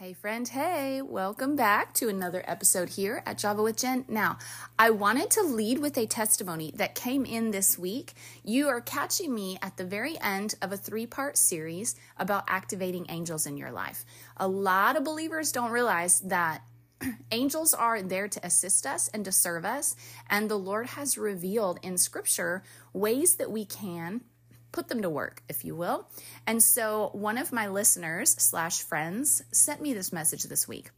Hey, friend. Hey, welcome back to another episode here at Java with Jen. Now, I wanted to lead with a testimony that came in this week. You are catching me at the very end of a three part series about activating angels in your life. A lot of believers don't realize that angels are there to assist us and to serve us, and the Lord has revealed in scripture ways that we can put them to work, if you will. And so one of my listeners slash friends sent me this message this week.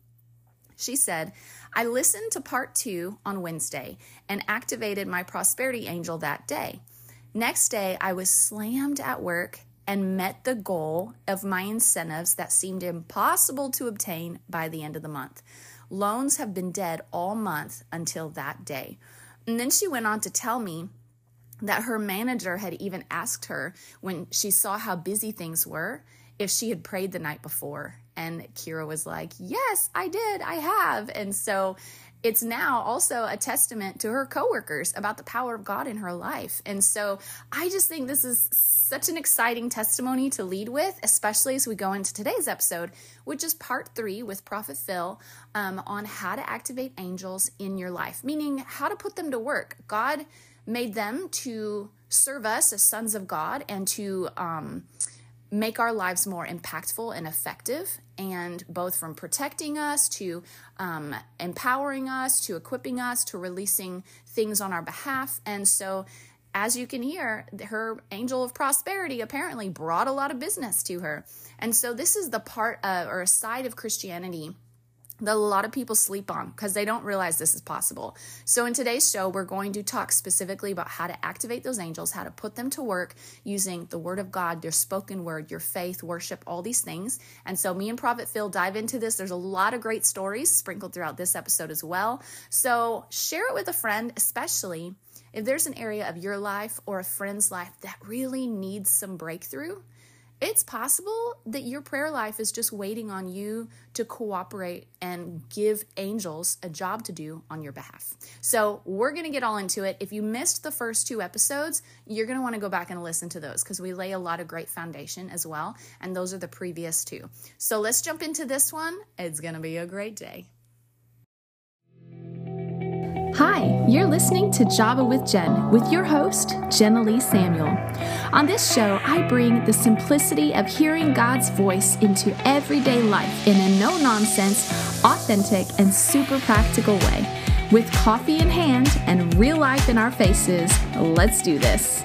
She said, I listened to part two on Wednesday and activated my prosperity angel that day. Next day, I was slammed at work and met the goal of my incentives that seemed impossible to obtain by the end of the month. Loans have been dead all month until that day. And then she went on to tell me that her manager had even asked her when she saw how busy things were if she had prayed the night before. And Kira was like, Yes, I did. I have. And so it's now also a testament to her coworkers about the power of God in her life. And so I just think this is such an exciting testimony to lead with, especially as we go into today's episode, which is part three with Prophet Phil um, on how to activate angels in your life, meaning how to put them to work. God made them to serve us as sons of God and to um, make our lives more impactful and effective, and both from protecting us to um, empowering us to equipping us to releasing things on our behalf. And so, as you can hear, her angel of prosperity apparently brought a lot of business to her. And so, this is the part of, or a side of Christianity that a lot of people sleep on because they don't realize this is possible. So, in today's show, we're going to talk specifically about how to activate those angels, how to put them to work using the word of God, your spoken word, your faith, worship, all these things. And so, me and Prophet Phil dive into this. There's a lot of great stories sprinkled throughout this episode as well. So, share it with a friend, especially if there's an area of your life or a friend's life that really needs some breakthrough it's possible that your prayer life is just waiting on you to cooperate and give angels a job to do on your behalf. So, we're going to get all into it. If you missed the first two episodes, you're going to want to go back and listen to those because we lay a lot of great foundation as well. And those are the previous two. So, let's jump into this one. It's going to be a great day. Hi, you're listening to Java with Jen with your host, Jenna Lee Samuel. On this show, I bring the simplicity of hearing God's voice into everyday life in a no nonsense, authentic, and super practical way. With coffee in hand and real life in our faces, let's do this.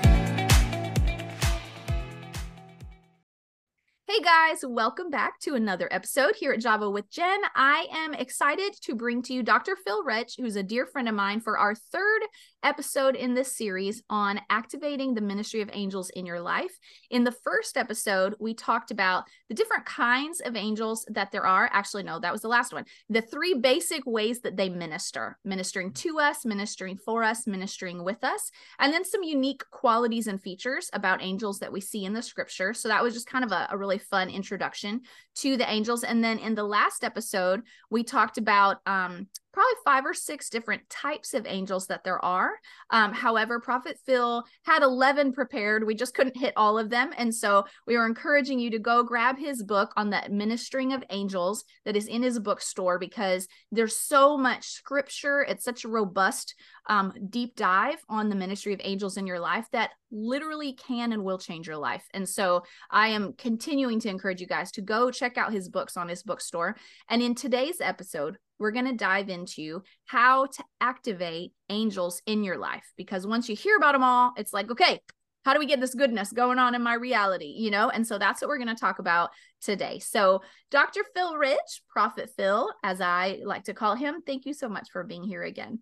Guys, welcome back to another episode here at Java with Jen. I am excited to bring to you Dr. Phil Rich, who's a dear friend of mine, for our third episode in this series on activating the ministry of angels in your life. In the first episode, we talked about the different kinds of angels that there are. Actually, no, that was the last one. The three basic ways that they minister ministering to us, ministering for us, ministering with us, and then some unique qualities and features about angels that we see in the scripture. So that was just kind of a, a really fun introduction to the angels. And then in the last episode, we talked about um, probably five or six different types of angels that there are. Um, however, Prophet Phil had 11 prepared. We just couldn't hit all of them. And so we are encouraging you to go grab his book on the ministering of angels that is in his bookstore because there's so much scripture. It's such a robust um, deep dive on the ministry of angels in your life that literally can and will change your life. And so I am continuing to encourage you guys to go check out his books on his bookstore. And in today's episode, we're going to dive into how to activate angels in your life because once you hear about them all, it's like, okay, how do we get this goodness going on in my reality you know and so that's what we're going to talk about today so dr phil rich prophet phil as i like to call him thank you so much for being here again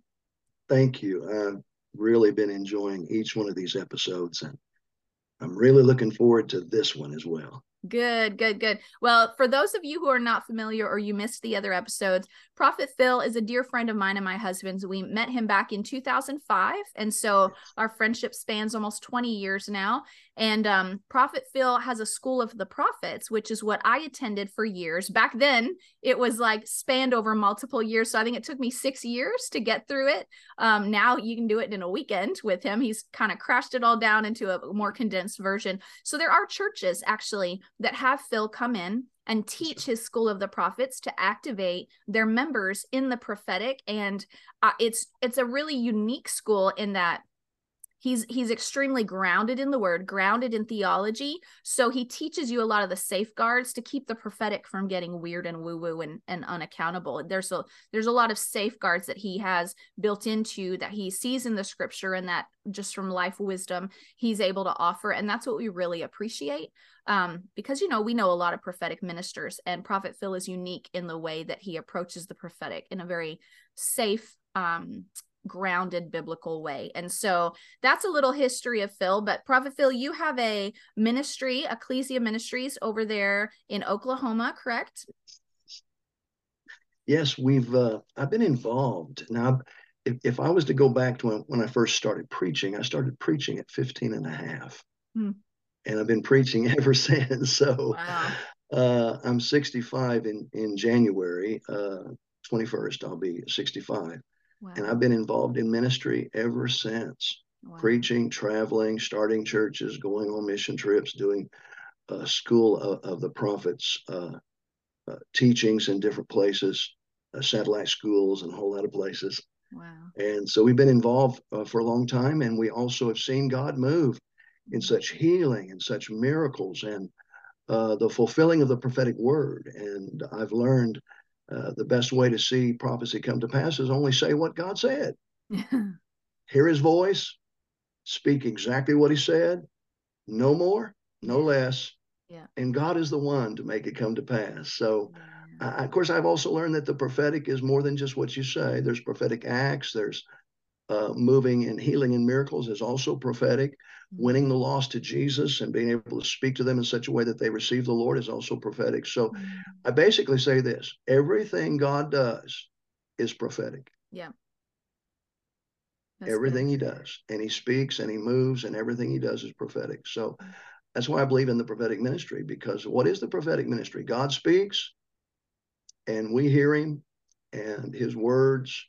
thank you. I've really been enjoying each one of these episodes, and I'm really looking forward to this one as well. Good, good, good. Well, for those of you who are not familiar or you missed the other episodes, Prophet Phil is a dear friend of mine and my husband's. We met him back in 2005. And so our friendship spans almost 20 years now. And um, Prophet Phil has a school of the prophets, which is what I attended for years. Back then, it was like spanned over multiple years. So I think it took me six years to get through it. Um, now you can do it in a weekend with him. He's kind of crashed it all down into a more condensed version. So there are churches actually that have Phil come in and teach his school of the prophets to activate their members in the prophetic and uh, it's it's a really unique school in that he's he's extremely grounded in the word grounded in theology. So he teaches you a lot of the safeguards to keep the prophetic from getting weird and woo woo and, and unaccountable. There's a there's a lot of safeguards that he has built into that he sees in the scripture and that just from life wisdom he's able to offer. And that's what we really appreciate um, because you know we know a lot of prophetic ministers and prophet phil is unique in the way that he approaches the prophetic in a very safe um, grounded biblical way. And so that's a little history of Phil. But Prophet Phil, you have a ministry, Ecclesia Ministries, over there in Oklahoma, correct? Yes, we've. Uh, I've been involved now. If, if I was to go back to when, when I first started preaching, I started preaching at 15 and a half. Hmm. And I've been preaching ever since. So wow. uh, I'm 65 in, in January. Uh, 21st, I'll be 65. Wow. And I've been involved in ministry ever since wow. preaching, traveling, starting churches, going on mission trips, doing a school of, of the prophets uh, uh, teachings in different places, uh, satellite schools, and a whole lot of places. Wow. And so we've been involved uh, for a long time, and we also have seen God move in mm-hmm. such healing and such miracles and uh, the fulfilling of the prophetic word. And I've learned uh, the best way to see prophecy come to pass is only say what God said. Hear his voice, speak exactly what he said, no more, no less. Yeah. And God is the one to make it come to pass. So, yeah. of course, I've also learned that the prophetic is more than just what you say. There's prophetic acts, there's uh, moving and healing and miracles is also prophetic. Winning the lost to Jesus and being able to speak to them in such a way that they receive the Lord is also prophetic. So. I basically say this everything God does is prophetic. Yeah. That's everything good. he does. And he speaks and he moves and everything he does is prophetic. So that's why I believe in the prophetic ministry because what is the prophetic ministry? God speaks and we hear him and his words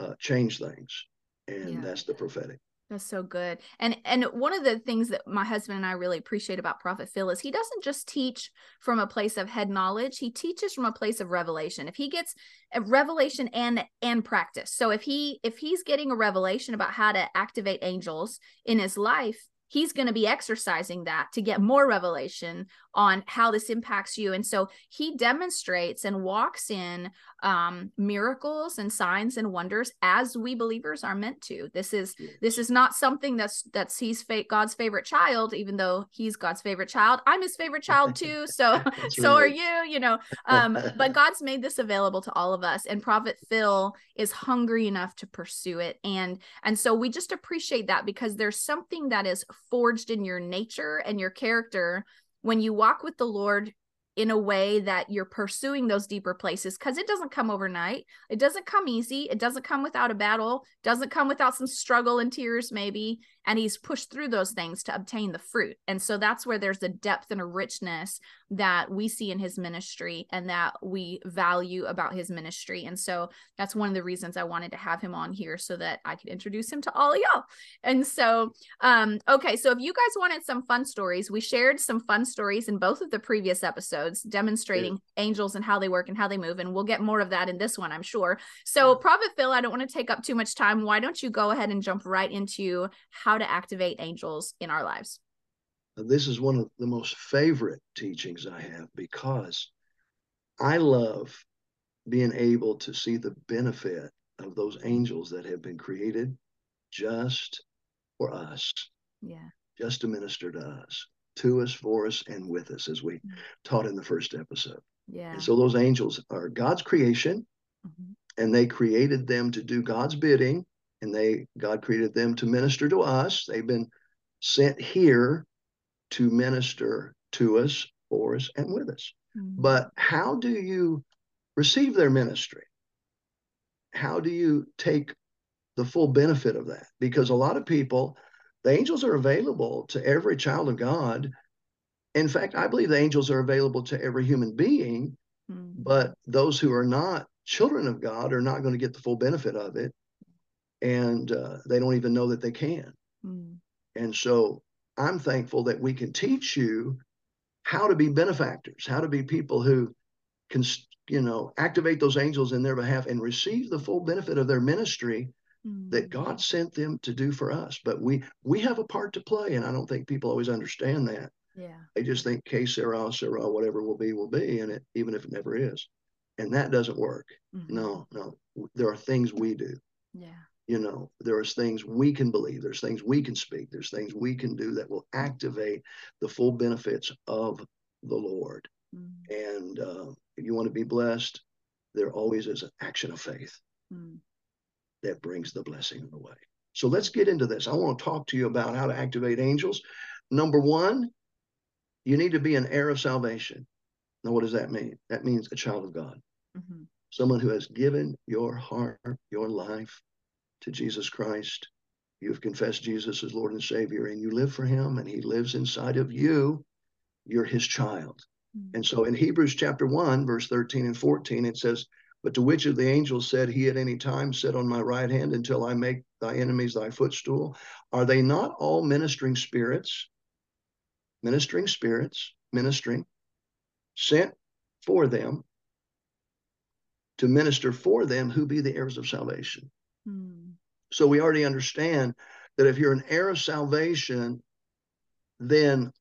uh, change things and yeah. that's the prophetic that's so good. And and one of the things that my husband and I really appreciate about Prophet Phil is he doesn't just teach from a place of head knowledge, he teaches from a place of revelation. If he gets a revelation and and practice. So if he if he's getting a revelation about how to activate angels in his life, he's going to be exercising that to get more revelation on how this impacts you. And so he demonstrates and walks in um, miracles and signs and wonders as we believers are meant to. This is this is not something that's that's he's fa- god's favorite child even though he's god's favorite child. I'm his favorite child too so so are you you know. Um, but god's made this available to all of us and prophet phil is hungry enough to pursue it. And and so we just appreciate that because there's something that is forged in your nature and your character when you walk with the Lord in a way that you're pursuing those deeper places because it doesn't come overnight. It doesn't come easy. It doesn't come without a battle, doesn't come without some struggle and tears, maybe and he's pushed through those things to obtain the fruit. And so that's where there's a depth and a richness that we see in his ministry and that we value about his ministry. And so that's one of the reasons i wanted to have him on here so that i could introduce him to all of y'all. And so um okay so if you guys wanted some fun stories we shared some fun stories in both of the previous episodes demonstrating yeah. angels and how they work and how they move and we'll get more of that in this one i'm sure. So prophet phil i don't want to take up too much time. Why don't you go ahead and jump right into how how to activate angels in our lives. This is one of the most favorite teachings I have because I love being able to see the benefit of those angels that have been created just for us. Yeah. Just to minister to us, to us, for us, and with us, as we mm-hmm. taught in the first episode. Yeah. And so those angels are God's creation, mm-hmm. and they created them to do God's bidding and they God created them to minister to us. They've been sent here to minister to us, for us, and with us. Mm-hmm. But how do you receive their ministry? How do you take the full benefit of that? Because a lot of people The angels are available to every child of God. In fact, I believe the angels are available to every human being, mm-hmm. but those who are not children of God are not going to get the full benefit of it. And uh, they don't even know that they can. Mm-hmm. And so I'm thankful that we can teach you how to be benefactors, how to be people who can, you know, activate those angels in their behalf and receive the full benefit of their ministry mm. that God sent them to do for us. But we we have a part to play, and I don't think people always understand that. Yeah. They just think que sera, sera, whatever will be, will be, and it even if it never is. And that doesn't work. Mm-hmm. No, no. There are things we do. Yeah. You know, there's things we can believe, there's things we can speak, there's things we can do that will activate the full benefits of the Lord. Mm-hmm. And uh, if you want to be blessed, there always is an action of faith. Mm that brings the blessing in the way. So let's get into this. I want to talk to you about how to activate angels. Number one, you need to be an heir of salvation. Now, what does that mean? That means a child of God, mm-hmm. someone who has given your heart, your life to Jesus Christ. You've confessed Jesus as Lord and Savior, and you live for Him, and He lives inside of you. You're His child. Mm-hmm. And so in Hebrews chapter 1, verse 13 and 14, it says, but to which of the angels said he at any time, Sit on my right hand until I make thy enemies thy footstool? Are they not all ministering spirits? Ministering spirits, ministering, sent for them to minister for them who be the heirs of salvation. Hmm. So we already understand that if you're an heir of salvation, then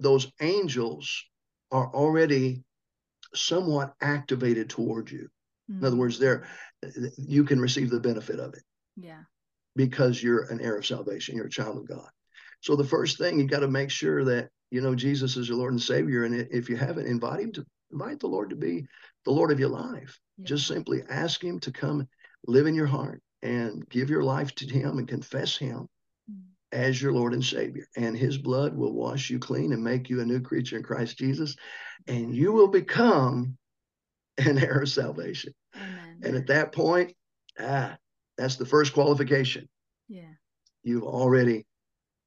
those angels are already somewhat activated toward you. Mm-hmm. In other words, there you can receive the benefit of it. Yeah. Because you're an heir of salvation, you're a child of God. So the first thing you got to make sure that you know Jesus is your Lord and Savior, and if you haven't, invite Him to invite the Lord to be the Lord of your life. Yeah. Just simply ask Him to come live in your heart and give your life to Him and confess Him mm. as your Lord and Savior. And His blood will wash you clean and make you a new creature in Christ Jesus, and you will become an heir of salvation. Amen. And at that point, ah, that's the first qualification. Yeah. You've already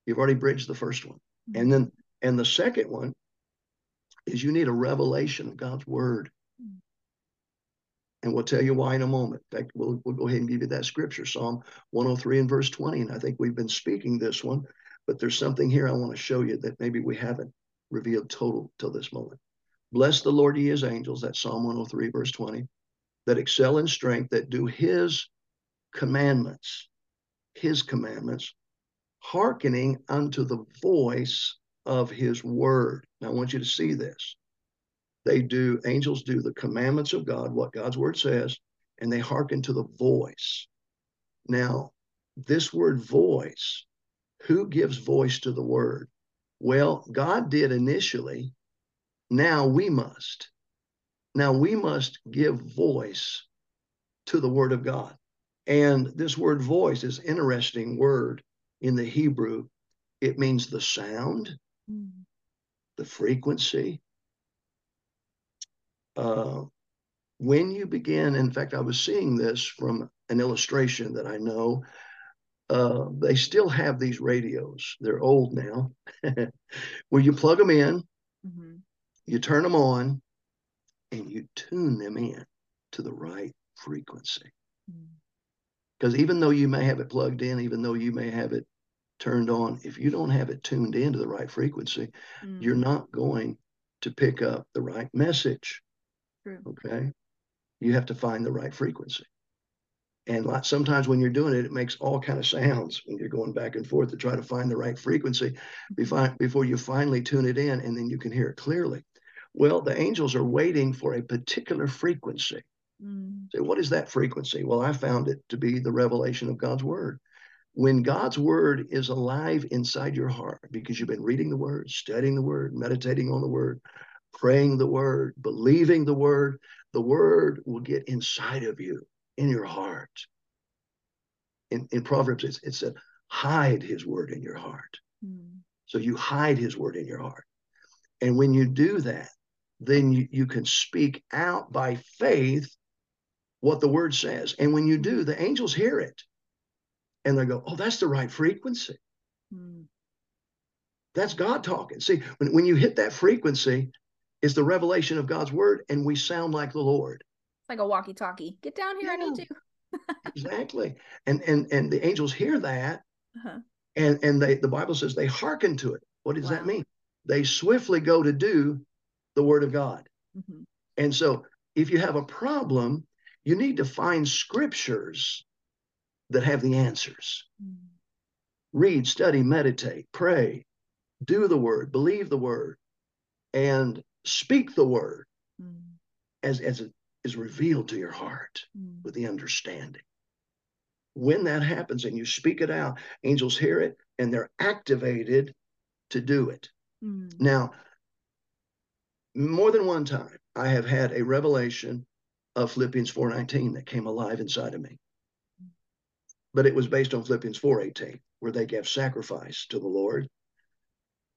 you've already bridged the first one. Mm-hmm. And then and the second one is you need a revelation of God's word. And we'll tell you why in a moment. In fact, we'll, we'll go ahead and give you that scripture, Psalm 103 and verse 20. And I think we've been speaking this one, but there's something here I want to show you that maybe we haven't revealed total till this moment. Bless the Lord, ye his angels, that's Psalm 103, verse 20, that excel in strength, that do his commandments, his commandments, hearkening unto the voice of his word. Now, I want you to see this. They do, angels do the commandments of God, what God's word says, and they hearken to the voice. Now, this word voice, who gives voice to the word? Well, God did initially now we must. Now we must give voice to the word of God. And this word voice is interesting word in the Hebrew. It means the sound, mm. the frequency. Uh, when you begin, in fact, I was seeing this from an illustration that I know. Uh, they still have these radios. They're old now, where you plug them in, mm-hmm you turn them on and you tune them in to the right frequency. Because mm. even though you may have it plugged in, even though you may have it turned on, if you don't have it tuned into the right frequency, mm. you're not going to pick up the right message. True. Okay. You have to find the right frequency. And like sometimes when you're doing it, it makes all kind of sounds when you're going back and forth to try to find the right frequency mm-hmm. before you finally tune it in and then you can hear it clearly. Well, the angels are waiting for a particular frequency. Mm. So, what is that frequency? Well, I found it to be the revelation of God's word. When God's word is alive inside your heart because you've been reading the word, studying the word, meditating on the word, praying the word, believing the word, the word will get inside of you, in your heart. In, in Proverbs, it, it said, hide his word in your heart. Mm. So you hide his word in your heart. And when you do that, then you, you can speak out by faith what the word says. And when you do, the angels hear it and they go, Oh, that's the right frequency. Mm. That's God talking. See, when, when you hit that frequency, it's the revelation of God's word, and we sound like the Lord. It's like a walkie-talkie. Get down here, yeah. I need you. exactly. And and and the angels hear that, uh-huh. and and they the Bible says they hearken to it. What does wow. that mean? They swiftly go to do the word of God. Mm-hmm. And so, if you have a problem, you need to find scriptures that have the answers. Mm-hmm. Read, study, meditate, pray, do the word, believe the word, and speak the word mm. as, as it is revealed to your heart mm. with the understanding. When that happens and you speak it out, angels hear it and they're activated to do it. Mm. Now, more than one time, I have had a revelation of Philippians 4:19 that came alive inside of me. But it was based on Philippians 4:18, where they gave sacrifice to the Lord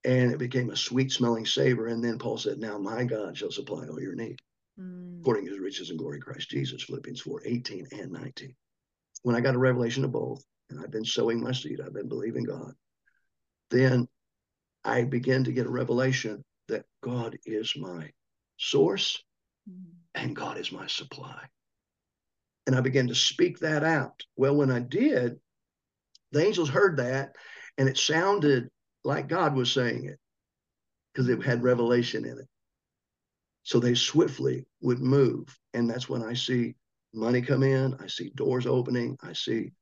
and it became a sweet smelling savor. And then Paul said, Now my God shall supply all your need mm. according to his riches and glory in Christ Jesus, Philippians 4 18 and 19. When I got a revelation of both, and I've been sowing my seed, I've been believing God, then I began to get a revelation that God is my source mm. and God is my supply. And I began to speak that out. Well, when I did, the angels heard that and it sounded like God was saying it because it had revelation in it. So they swiftly would move. And that's when I see money come in, I see doors opening, I see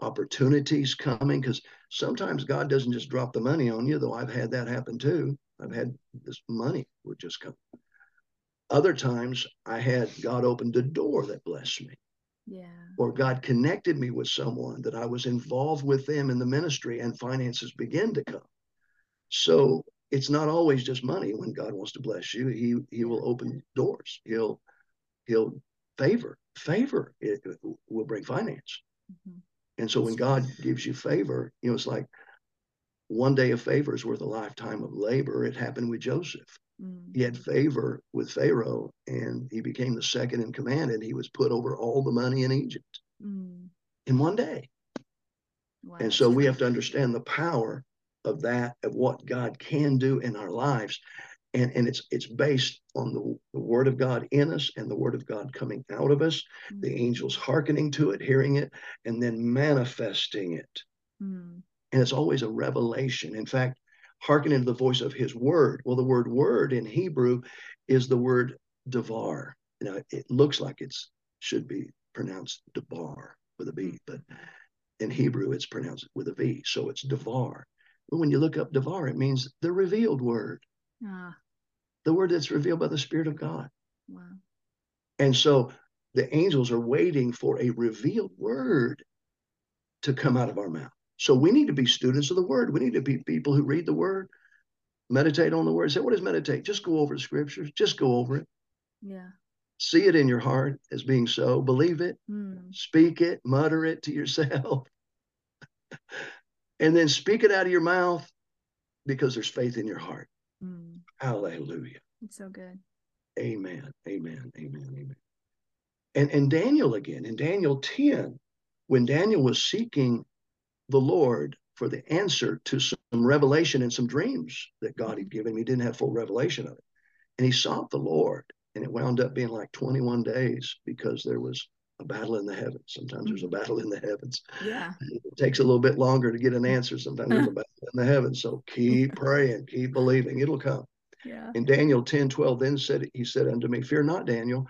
opportunities coming because sometimes God doesn't just drop the money on you, though I've had that happen too. I've had this money would just come. Other times I had God opened a door that blessed me. Yeah. Or God connected me with someone that I was involved with them in the ministry and finances begin to come. So it's not always just money when God wants to bless you. He he will open doors. He'll he'll favor. Favor it, it will bring finance. Mm-hmm. And so when God gives you favor, you know, it's like one day of favor is worth a lifetime of labor. It happened with Joseph. Mm-hmm. He had favor with Pharaoh and he became the second in command and he was put over all the money in Egypt mm-hmm. in one day. Wow. And so we have to understand the power of that of what God can do in our lives. And, and it's it's based on the, the word of God in us and the word of God coming out of us, mm. the angels hearkening to it, hearing it, and then manifesting it. Mm. And it's always a revelation. In fact, hearkening to the voice of his word. Well, the word word in Hebrew is the word devar. You know, it looks like it should be pronounced debar with a B, but in Hebrew it's pronounced with a V. So it's devar when you look up Devar, it means the revealed word. Ah. The word that's revealed by the Spirit of God. Wow. And so the angels are waiting for a revealed word to come out of our mouth. So we need to be students of the word. We need to be people who read the word, meditate on the word. Say, what is meditate? Just go over the scriptures, just go over it. Yeah. See it in your heart as being so, believe it, mm. speak it, mutter it to yourself and then speak it out of your mouth because there's faith in your heart. Mm. Hallelujah. It's so good. Amen. Amen. Amen. Amen. And and Daniel again in Daniel 10, when Daniel was seeking the Lord for the answer to some revelation and some dreams that God had given him, he didn't have full revelation of it. And he sought the Lord, and it wound up being like 21 days because there was a battle in the heavens. Sometimes there's a mm. battle in the heavens. Yeah. It takes a little bit longer to get an answer. Sometimes there's a battle in the heavens. So keep praying, keep believing. It'll come. Yeah. In Daniel 10, 12, then said he said unto me, Fear not, Daniel,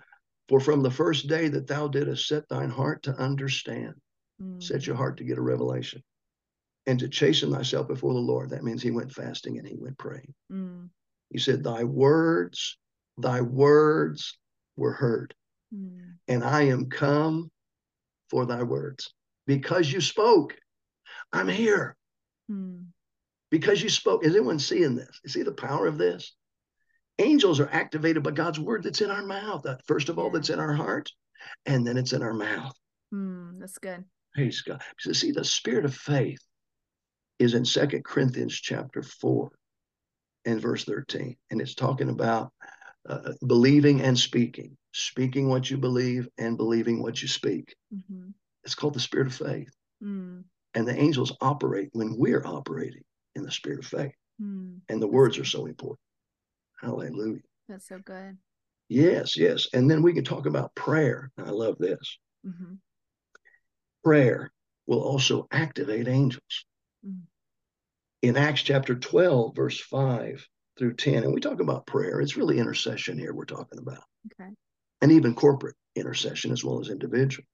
for from the first day that thou didst set thine heart to understand, mm. set your heart to get a revelation, and to chasten thyself before the Lord. That means he went fasting and he went praying. Mm. He said, Thy words, thy words were heard. Mm. And I am come for thy words. Because you spoke, I'm here. Mm. Because you spoke. Is anyone seeing this? You see the power of this? Angels are activated by God's word that's in our mouth. First of all, that's in our heart, and then it's in our mouth. Mm, that's good. Praise God. So see, the spirit of faith is in Second Corinthians chapter 4 and verse 13. And it's talking about uh, believing and speaking, speaking what you believe and believing what you speak. Mm-hmm. It's called the spirit of faith. Mm. And the angels operate when we're operating in the spirit of faith. Mm. And the words are so important. Hallelujah. That's so good. Yes, yes. And then we can talk about prayer. I love this. Mm-hmm. Prayer will also activate angels. Mm. In Acts chapter 12, verse 5 through 10, and we talk about prayer, it's really intercession here we're talking about. Okay. And even corporate intercession as well as individual.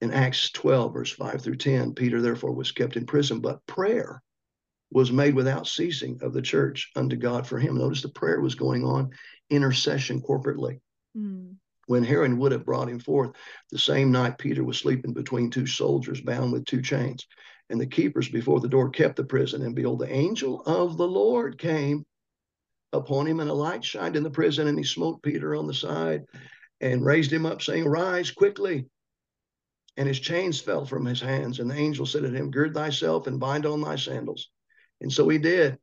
In Acts 12, verse 5 through 10, Peter therefore was kept in prison, but prayer was made without ceasing of the church unto God for him. Notice the prayer was going on, intercession corporately. Mm. When Herod would have brought him forth, the same night Peter was sleeping between two soldiers bound with two chains. And the keepers before the door kept the prison. And behold, the angel of the Lord came upon him, and a light shined in the prison. And he smote Peter on the side and raised him up, saying, Rise quickly. And his chains fell from his hands. And the angel said to him, Gird thyself and bind on thy sandals. And so he did.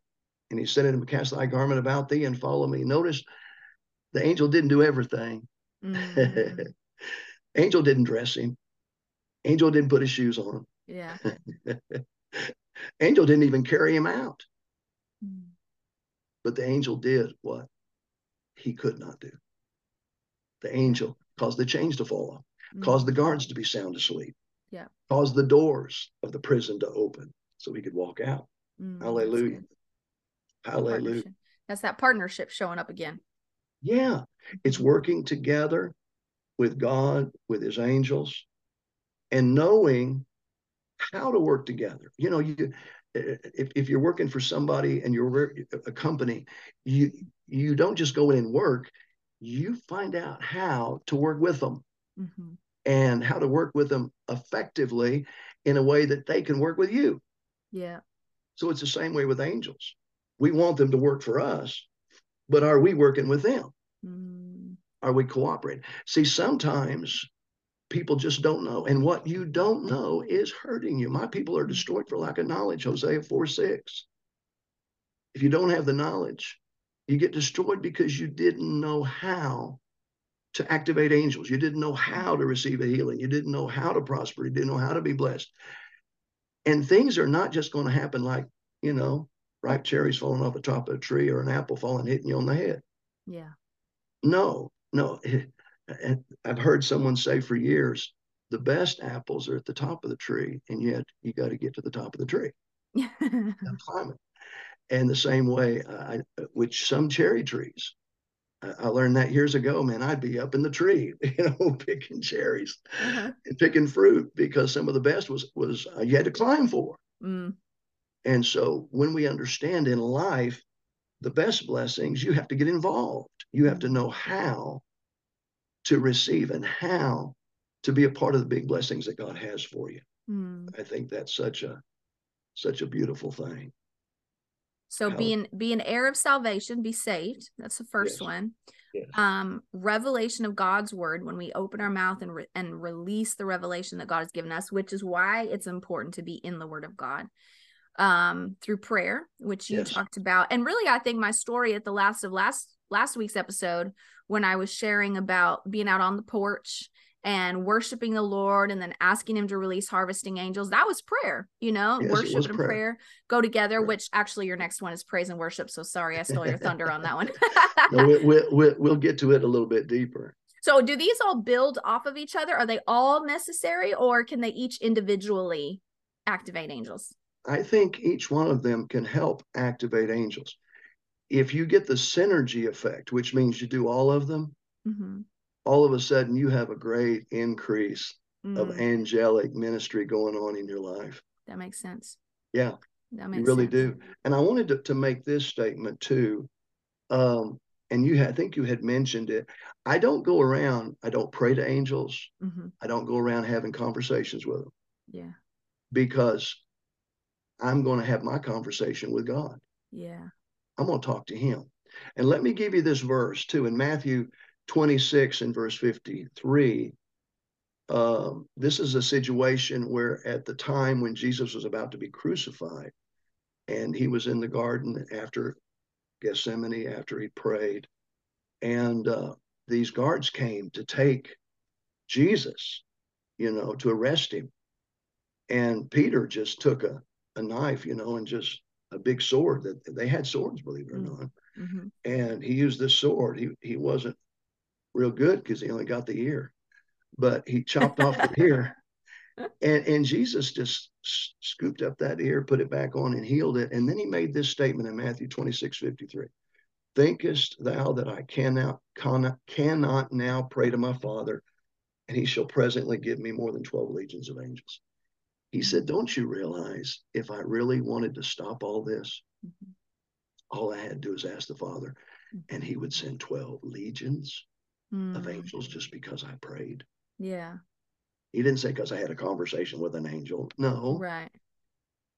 And he said to him, Cast thy garment about thee and follow me. Notice the angel didn't do everything. Mm-hmm. angel didn't dress him. Angel didn't put his shoes on him. Yeah. angel didn't even carry him out. But the angel did what he could not do. The angel caused the chains to fall off, mm. caused the guards to be sound asleep. Yeah. Caused the doors of the prison to open so he could walk out. Mm, Hallelujah. Hallelujah. That's that partnership showing up again. Yeah. It's mm-hmm. working together with God, with his angels, and knowing how to work together. You know, you if, if you're working for somebody and you're a company, you you don't just go in and work, you find out how to work with them mm-hmm. and how to work with them effectively in a way that they can work with you. Yeah. So it's the same way with angels. We want them to work for us, but are we working with them? Mm. Are we cooperating? See, sometimes people just don't know. And what you don't know is hurting you. My people are destroyed for lack of knowledge, Hosea 4 6. If you don't have the knowledge, you get destroyed because you didn't know how to activate angels. You didn't know how to receive a healing. You didn't know how to prosper. You didn't know how to be blessed. And things are not just going to happen like, you know, ripe cherries falling off the top of a tree or an apple falling hitting you on the head. Yeah. No, no. And I've heard someone say for years, the best apples are at the top of the tree, and yet you got to get to the top of the tree and climb it. And the same way, I, which some cherry trees, I learned that years ago, man, I'd be up in the tree, you know, picking cherries uh-huh. and picking fruit because some of the best was was uh, you had to climb for. Mm. And so when we understand in life the best blessings, you have to get involved. You have to know how to receive and how to be a part of the big blessings that God has for you. Mm. I think that's such a such a beautiful thing. So How? being be an heir of salvation, be saved. That's the first yes. one. Yes. Um, revelation of God's word when we open our mouth and re- and release the revelation that God has given us, which is why it's important to be in the Word of God. Um, through prayer, which you yes. talked about, and really, I think my story at the last of last last week's episode when I was sharing about being out on the porch and worshiping the Lord and then asking him to release harvesting angels. That was prayer, you know, yes, worship and prayer. prayer. go together, right. which actually your next one is praise and worship. So sorry, I stole your thunder on that one. no, we, we, we, we'll get to it a little bit deeper. So do these all build off of each other? Are they all necessary or can they each individually activate angels? I think each one of them can help activate angels. If you get the synergy effect, which means you do all of them, mm-hmm all of a sudden you have a great increase mm. of angelic ministry going on in your life. That makes sense. Yeah. That makes you really sense. do. And I wanted to, to make this statement too. Um, and you had, I think you had mentioned it. I don't go around, I don't pray to angels. Mm-hmm. I don't go around having conversations with them. Yeah. Because I'm going to have my conversation with God. Yeah. I'm going to talk to him. And let me give you this verse too. In Matthew 26 and verse 53, um, this is a situation where at the time when Jesus was about to be crucified, and he was in the garden after Gethsemane, after he prayed, and uh, these guards came to take Jesus, you know, to arrest him. And Peter just took a, a knife, you know, and just a big sword that they had swords, believe it or mm-hmm. not. Mm-hmm. And he used this sword. He he wasn't real good because he only got the ear, but he chopped off the ear. And and Jesus just scooped up that ear, put it back on, and healed it. And then he made this statement in Matthew 26, 53. Thinkest thou that I cannot, cannot, cannot now pray to my Father, and he shall presently give me more than 12 legions of angels? He said, Don't you realize if I really wanted to stop all this, mm-hmm. all I had to do is ask the Father, mm-hmm. and he would send 12 legions mm-hmm. of mm. angels just because I prayed? Yeah. He didn't say because I had a conversation with an angel. No. Right.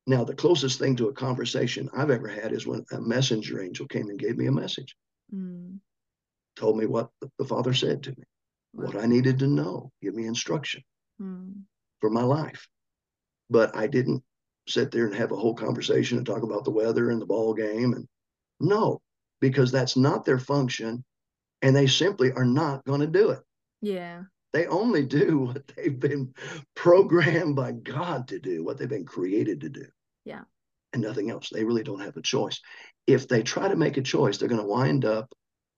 Now, the closest thing to a conversation I've ever had is when a messenger angel came and gave me a message, mm. told me what the Father said to me, wow. what I needed to know, give me instruction mm. for my life. But I didn't sit there and have a whole conversation and talk about the weather and the ball game. And no, because that's not their function. And they simply are not going to do it. Yeah. They only do what they've been programmed by God to do, what they've been created to do. Yeah. And nothing else. They really don't have a choice. If they try to make a choice, they're going to wind up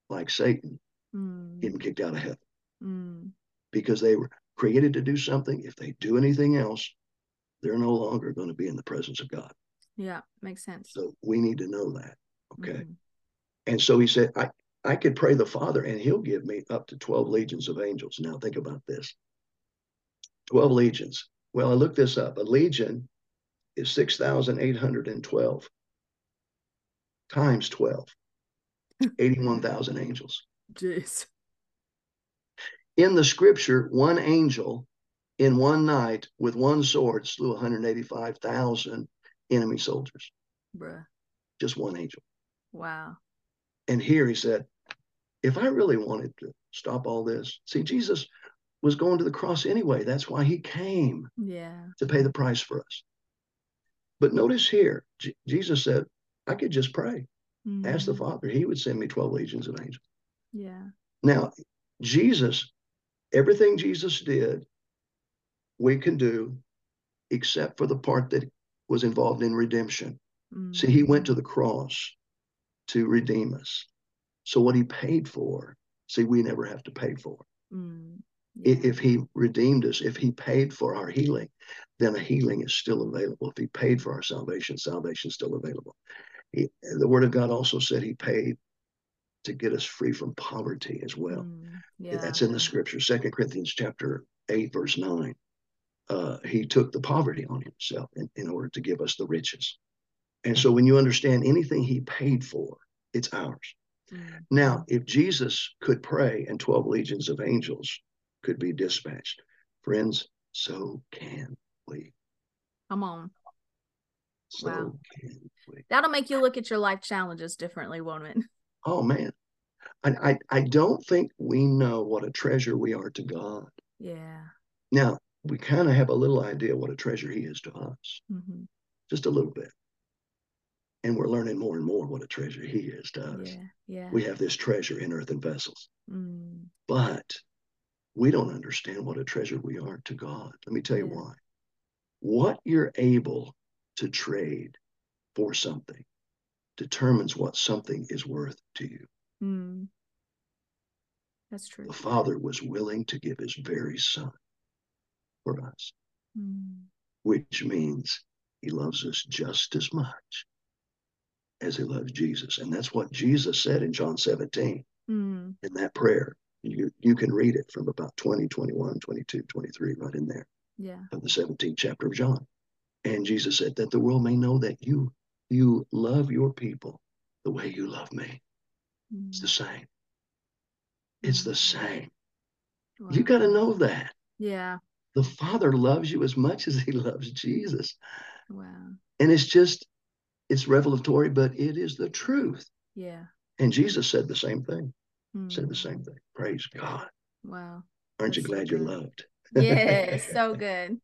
like Satan, mm. getting kicked out of heaven. Mm. Because they were created to do something. If they do anything else, they're no longer going to be in the presence of God. Yeah, makes sense. So we need to know that. Okay. Mm. And so he said, I, I could pray the Father and he'll give me up to 12 legions of angels. Now think about this 12 legions. Well, I looked this up. A legion is 6,812 times 12, 81,000 angels. Jeez. In the scripture, one angel in one night with one sword slew 185,000 enemy soldiers. Bruh. Just one angel. Wow. And here he said, if I really wanted to stop all this, see, Jesus was going to the cross anyway. That's why he came. Yeah. To pay the price for us. But notice here, J- Jesus said, I could just pray, mm-hmm. ask the Father. He would send me 12 legions of angels. Yeah. Now, Jesus, everything Jesus did, we can do except for the part that was involved in redemption. Mm-hmm. See, he went to the cross to redeem us. So what he paid for, see, we never have to pay for. Mm. Yeah. If he redeemed us, if he paid for our healing, then a healing is still available. If he paid for our salvation, salvation is still available. He, the word of God also said he paid to get us free from poverty as well. Mm, yeah. That's in the scripture, Second Corinthians chapter 8, verse 9. Uh, he took the poverty on himself in, in order to give us the riches. And so when you understand anything he paid for, it's ours. Mm. Now, if Jesus could pray and 12 legions of angels could be dispatched. Friends, so can we. Come on. So wow. That'll make you look at your life challenges differently, won't it? Oh man. I, I, I don't think we know what a treasure we are to God. Yeah. Now, we kind of have a little idea what a treasure he is to us. Mm-hmm. Just a little bit. And we're learning more and more what a treasure he is to us. Yeah. Yeah. We have this treasure in earthen vessels. Mm. But we don't understand what a treasure we are to God. Let me tell you why. What you're able to trade for something determines what something is worth to you. Mm. That's true. The Father was willing to give his very Son for us, mm. which means he loves us just as much as he loves Jesus. And that's what Jesus said in John 17 mm. in that prayer. You, you can read it from about 20, 21, 22, 23, right in there. Yeah. Of the 17th chapter of John. And Jesus said that the world may know that you you love your people the way you love me. Mm. It's the same. It's the same. Wow. You got to know that. Yeah. The Father loves you as much as he loves Jesus. Wow. And it's just, it's revelatory, but it is the truth. Yeah. And Jesus said the same thing mm. said the same thing. Praise God. Wow. Aren't That's you glad so you're loved? Yes, so good.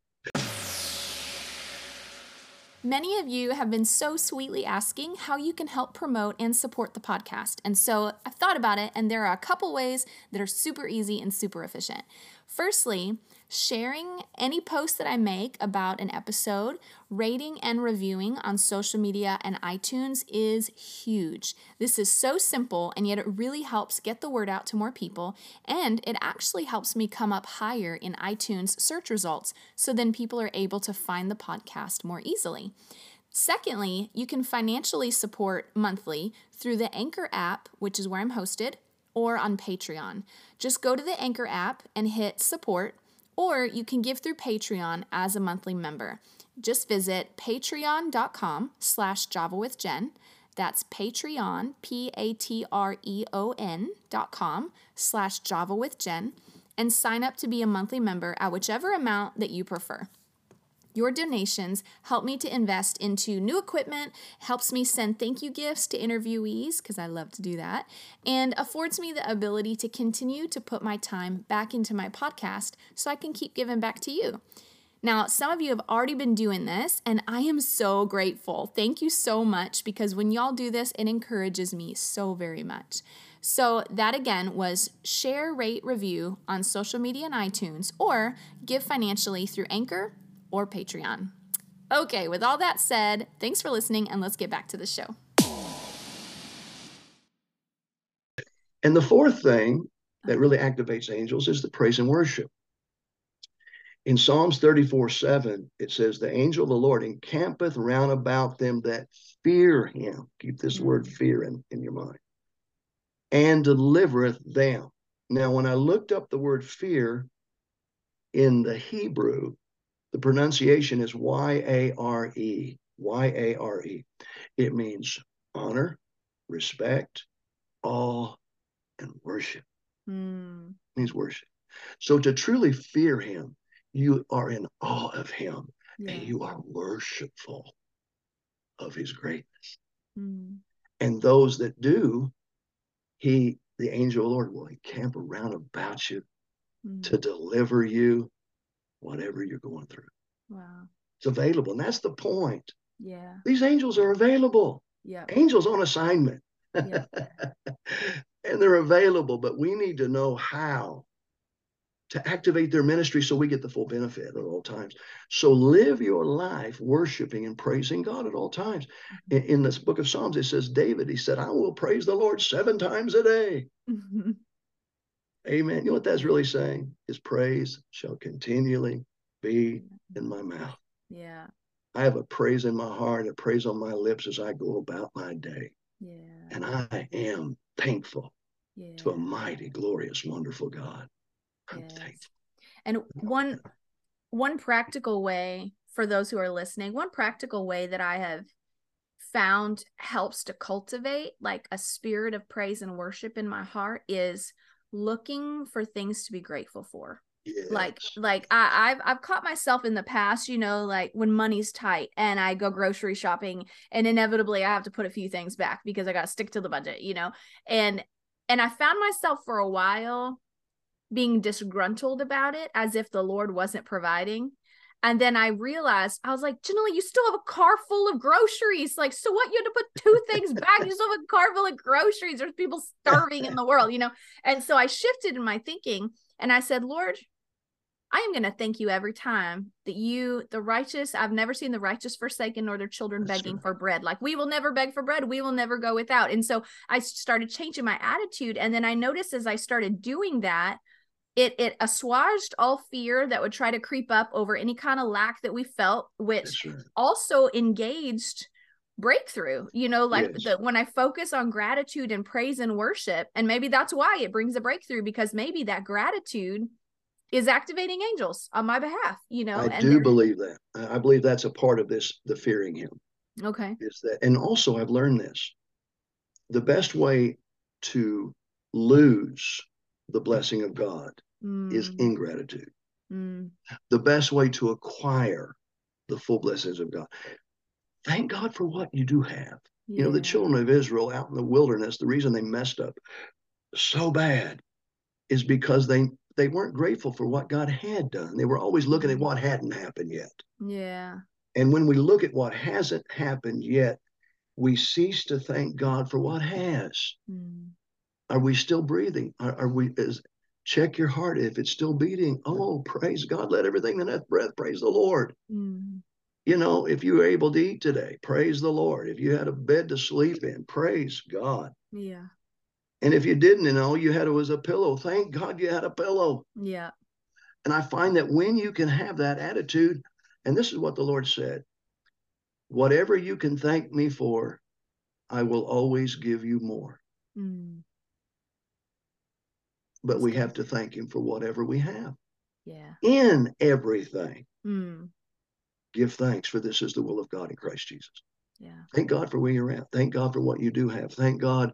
Many of you have been so sweetly asking how you can help promote and support the podcast. And so I've thought about it, and there are a couple ways that are super easy and super efficient. Firstly, sharing any post that I make about an episode rating and reviewing on social media and iTunes is huge. This is so simple, and yet it really helps get the word out to more people, and it actually helps me come up higher in iTunes search results so then people are able to find the podcast more easily. Secondly, you can financially support monthly through the Anchor app, which is where I'm hosted, or on Patreon. Just go to the Anchor app and hit support, or you can give through Patreon as a monthly member. Just visit patreon.com slash Java with Jen. That's Patreon, P-A-T-R-E-O-N dot com slash Java with Jen, and sign up to be a monthly member at whichever amount that you prefer. Your donations help me to invest into new equipment, helps me send thank you gifts to interviewees, because I love to do that, and affords me the ability to continue to put my time back into my podcast so I can keep giving back to you. Now, some of you have already been doing this, and I am so grateful. Thank you so much because when y'all do this, it encourages me so very much. So, that again was share, rate, review on social media and iTunes, or give financially through Anchor or Patreon. Okay, with all that said, thanks for listening and let's get back to the show. And the fourth thing that really activates angels is the praise and worship. In Psalms 34 7, it says, The angel of the Lord encampeth round about them that fear him. Keep this mm-hmm. word fear in, in your mind. And delivereth them. Now, when I looked up the word fear in the Hebrew, the pronunciation is Y A R E. Y A R E. It means honor, respect, awe, and worship. Mm. It means worship. So to truly fear him, you are in awe of him yeah. and you are worshipful of his greatness. Mm. And those that do, he, the angel of the Lord, will encamp around about you mm. to deliver you whatever you're going through. Wow. It's available. And that's the point. Yeah. These angels are available. Yeah. Angels on assignment. Yeah. and they're available, but we need to know how to activate their ministry so we get the full benefit at all times. So live your life worshiping and praising God at all times. Mm-hmm. In, in, this book of Psalms, it says, David, he said, I will praise the Lord seven times a day. Amen. You know what that's really saying? His praise shall continually be in my mouth. Yeah. I have a praise in my heart, a praise on my lips as I go about my day. Yeah. And I am thankful yeah. to a mighty, glorious, wonderful God. I'm yes. thankful. And one one practical way for those who are listening, one practical way that I have found helps to cultivate like a spirit of praise and worship in my heart is looking for things to be grateful for. Yes. Like like I, I've I've caught myself in the past, you know, like when money's tight and I go grocery shopping and inevitably I have to put a few things back because I gotta stick to the budget, you know. And and I found myself for a while being disgruntled about it as if the Lord wasn't providing. And then I realized I was like, Janelle, you still have a car full of groceries. Like, so what? You had to put two things back. You still have a car full of groceries. There's people starving in the world, you know? And so I shifted in my thinking and I said, Lord, I am going to thank you every time that you, the righteous, I've never seen the righteous forsaken nor their children That's begging true. for bread. Like we will never beg for bread. We will never go without. And so I started changing my attitude. And then I noticed as I started doing that, it it assuaged all fear that would try to creep up over any kind of lack that we felt, which also engaged breakthrough you know like yes. the, when i focus on gratitude and praise and worship and maybe that's why it brings a breakthrough because maybe that gratitude is activating angels on my behalf you know i do believe that. I believe that's a part of this the fearing him. Okay. Is that and also i've learned this. The best way to lose the blessing of god mm. is ingratitude mm. the best way to acquire the full blessings of god thank god for what you do have yeah. you know the children of israel out in the wilderness the reason they messed up so bad is because they they weren't grateful for what God had done. They were always looking at what hadn't happened yet. Yeah. And when we look at what hasn't happened yet, we cease to thank God for what has. Mm. Are we still breathing? Are, are we is check your heart if it's still beating? Oh, praise God. Let everything that hath breath praise the Lord. Mm. you know, if you were able to eat today, praise the Lord. If you had a bed to sleep in, praise God. Yeah. And if you didn't, and all you had was a pillow, thank God you had a pillow. Yeah. And I find that when you can have that attitude, and this is what the Lord said whatever you can thank me for, I will always give you more. Mm. But we have to thank Him for whatever we have. Yeah. In everything. Mm. Give thanks, for this is the will of God in Christ Jesus. Yeah. Thank God for where you're at. Thank God for what you do have. Thank God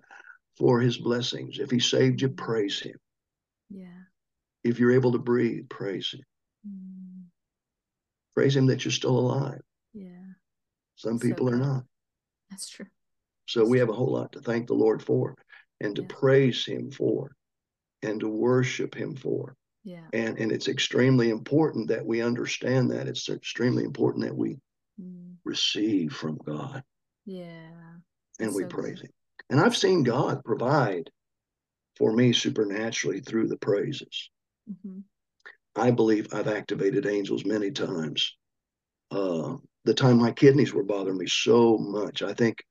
for his blessings. If he saved you, mm. praise him. Yeah. If you're able to breathe, praise him. Mm. Praise him that you're still alive. Yeah. Some people so are not. That's true. So That's we true. have a whole lot to thank the Lord for and to yeah. praise him for and to worship him for. Yeah. And and it's extremely important that we understand that. It's extremely important that we mm. receive from God. Yeah. And That's we so praise good. him. And I've seen God provide for me supernaturally through the praises. Mm-hmm. I believe I've activated angels many times. Uh, the time my kidneys were bothering me so much, I think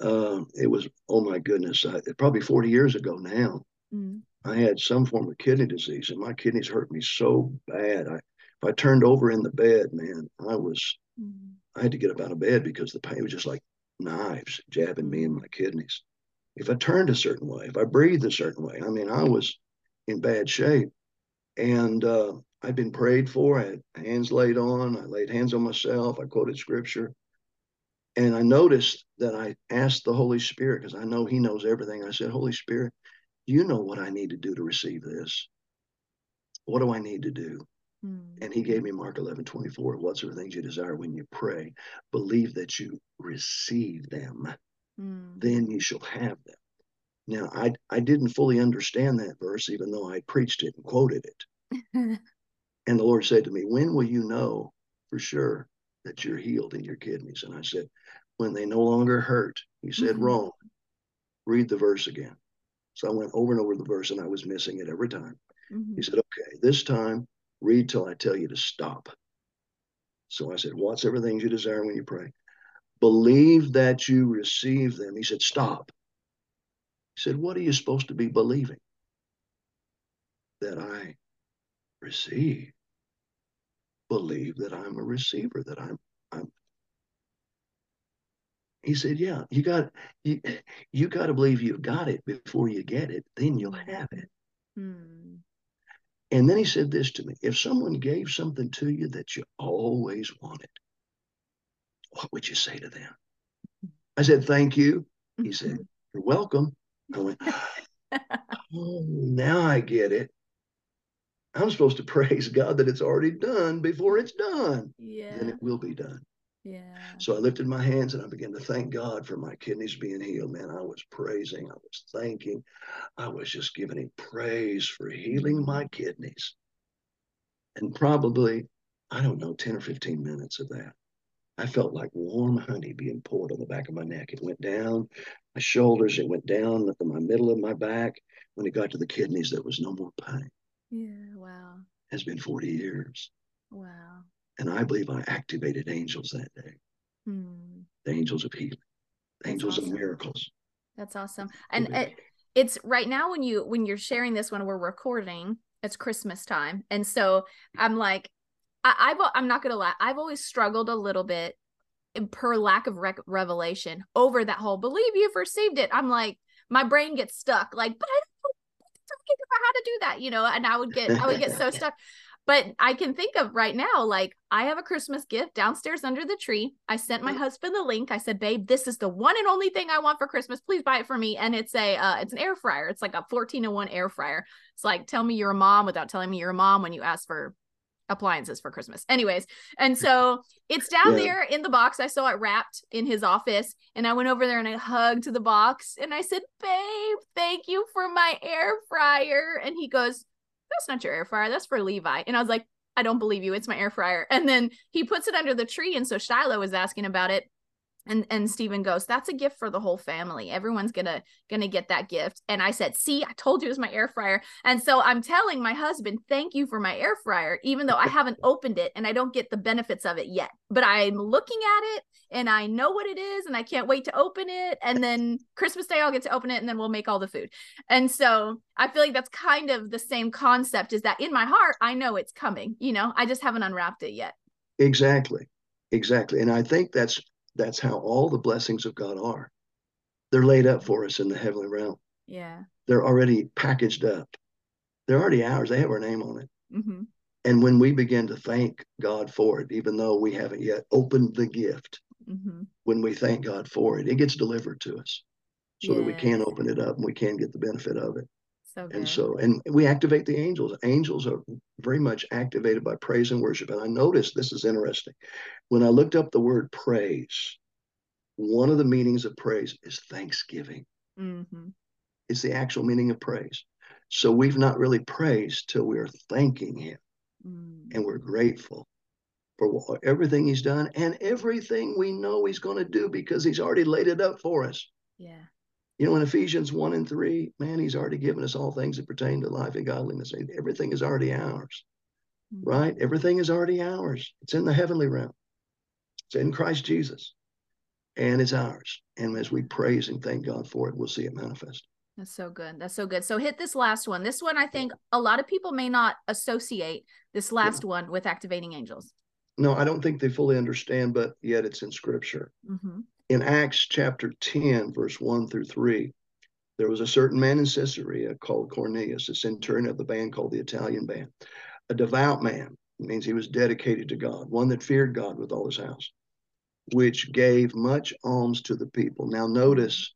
uh, it was, oh my goodness, I, probably 40 years ago now. Mm. I had some form of kidney disease and my kidneys hurt me so bad. I, if I turned over in the bed, man, I was, mm. I had to get up out of bed because the pain was just like knives jabbing me in my kidneys. If I turned a certain way, if I breathed a certain way, I mean, I was in bad shape. And uh, I'd been prayed for. I had hands laid on. I laid hands on myself. I quoted scripture. And I noticed that I asked the Holy Spirit, because I know He knows everything. I said, Holy Spirit, you know what I need to do to receive this. What do I need to do? Mm. And he gave me Mark 11, 24. What sort of things you desire when you pray, believe that you receive them. Mm. Then you shall have them. Now, I, I didn't fully understand that verse, even though I preached it and quoted it. and the Lord said to me, When will you know for sure that you're healed in your kidneys? And I said, When they no longer hurt. He said, mm-hmm. Wrong. Read the verse again. So I went over and over the verse and I was missing it every time. Mm-hmm. He said, Okay, this time read till I tell you to stop. So I said, What's everything you desire when you pray? Believe that you receive them. He said, Stop. He said, What are you supposed to be believing? That I receive. Believe that I'm a receiver, that I'm I'm he said, "Yeah, you got you, you got to believe you've got it before you get it. Then you'll hmm. have it." Hmm. And then he said this to me: If someone gave something to you that you always wanted, what would you say to them? I said, "Thank you." He said, "You're welcome." I went, "Oh, now I get it." I'm supposed to praise God that it's already done before it's done. Yeah. Then it will be done. Yeah. So I lifted my hands and I began to thank God for my kidneys being healed. Man, I was praising, I was thanking, I was just giving him praise for healing my kidneys. And probably, I don't know, 10 or 15 minutes of that. I felt like warm honey being poured on the back of my neck. It went down my shoulders, it went down my middle of my back. When it got to the kidneys, there was no more pain. Yeah, wow. It's been 40 years. Wow. And I believe I activated angels that day. Hmm. The angels of healing, the angels awesome. of miracles. That's awesome. And it, it's right now when you when you're sharing this when we're recording, it's Christmas time, and so I'm like, I, I've I'm not gonna lie, I've always struggled a little bit per lack of rec- revelation over that whole believe you've received it. I'm like, my brain gets stuck, like, but I don't know how to do that, you know, and I would get I would get so stuck. But I can think of right now, like I have a Christmas gift downstairs under the tree. I sent my husband the link. I said, "Babe, this is the one and only thing I want for Christmas. Please buy it for me." And it's a, uh, it's an air fryer. It's like a fourteen to one air fryer. It's like tell me you're a mom without telling me you're a mom when you ask for appliances for Christmas. Anyways, and so it's down yeah. there in the box. I saw it wrapped in his office, and I went over there and I hugged the box and I said, "Babe, thank you for my air fryer." And he goes that's not your air fryer. That's for Levi. And I was like, I don't believe you. It's my air fryer. And then he puts it under the tree. And so Shiloh was asking about it. And and Stephen goes, "That's a gift for the whole family. Everyone's gonna gonna get that gift." And I said, "See, I told you it was my air fryer." And so I'm telling my husband, "Thank you for my air fryer, even though I haven't opened it and I don't get the benefits of it yet. But I'm looking at it and I know what it is, and I can't wait to open it. And then Christmas Day, I'll get to open it, and then we'll make all the food. And so I feel like that's kind of the same concept. Is that in my heart, I know it's coming. You know, I just haven't unwrapped it yet. Exactly, exactly. And I think that's that's how all the blessings of God are. They're laid up for us in the heavenly realm. Yeah. They're already packaged up. They're already ours. They have our name on it. Mm-hmm. And when we begin to thank God for it, even though we haven't yet opened the gift, mm-hmm. when we thank God for it, it gets delivered to us so yes. that we can open it up and we can get the benefit of it. So and so, and we activate the angels. Angels are very much activated by praise and worship. And I noticed this is interesting. When I looked up the word praise, one of the meanings of praise is thanksgiving. Mm-hmm. It's the actual meaning of praise. So we've not really praised till we're thanking Him mm. and we're grateful for everything He's done and everything we know He's going to do because He's already laid it up for us. Yeah. You know, in Ephesians 1 and 3, man, He's already given us all things that pertain to life and godliness. Everything is already ours, mm. right? Everything is already ours. It's in the heavenly realm, it's in Christ Jesus and it's ours. And as we praise and thank God for it, we'll see it manifest. That's so good. That's so good. So hit this last one. This one, I think a lot of people may not associate this last yeah. one with activating angels. No, I don't think they fully understand, but yet it's in scripture. Mm-hmm. In Acts chapter 10, verse 1 through 3, there was a certain man in Caesarea called Cornelius, a centurion of the band called the Italian band, a devout man. It means he was dedicated to God, one that feared God with all his house which gave much alms to the people. Now notice,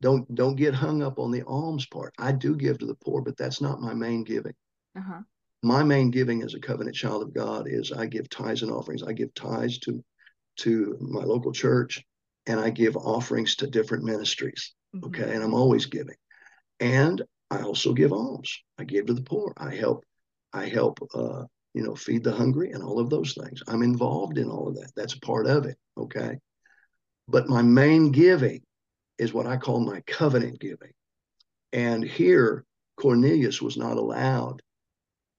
don't don't get hung up on the alms part. I do give to the poor, but that's not my main giving. Uh-huh. My main giving as a covenant child of God is I give tithes and offerings. I give tithes to to my local church, and I give offerings to different ministries. Mm-hmm. Okay, and I'm always giving, and I also give alms. I give to the poor. I help. I help uh, you know, feed the hungry and all of those things. I'm involved in all of that. That's part of it. Okay. But my main giving is what I call my covenant giving. And here, Cornelius was not allowed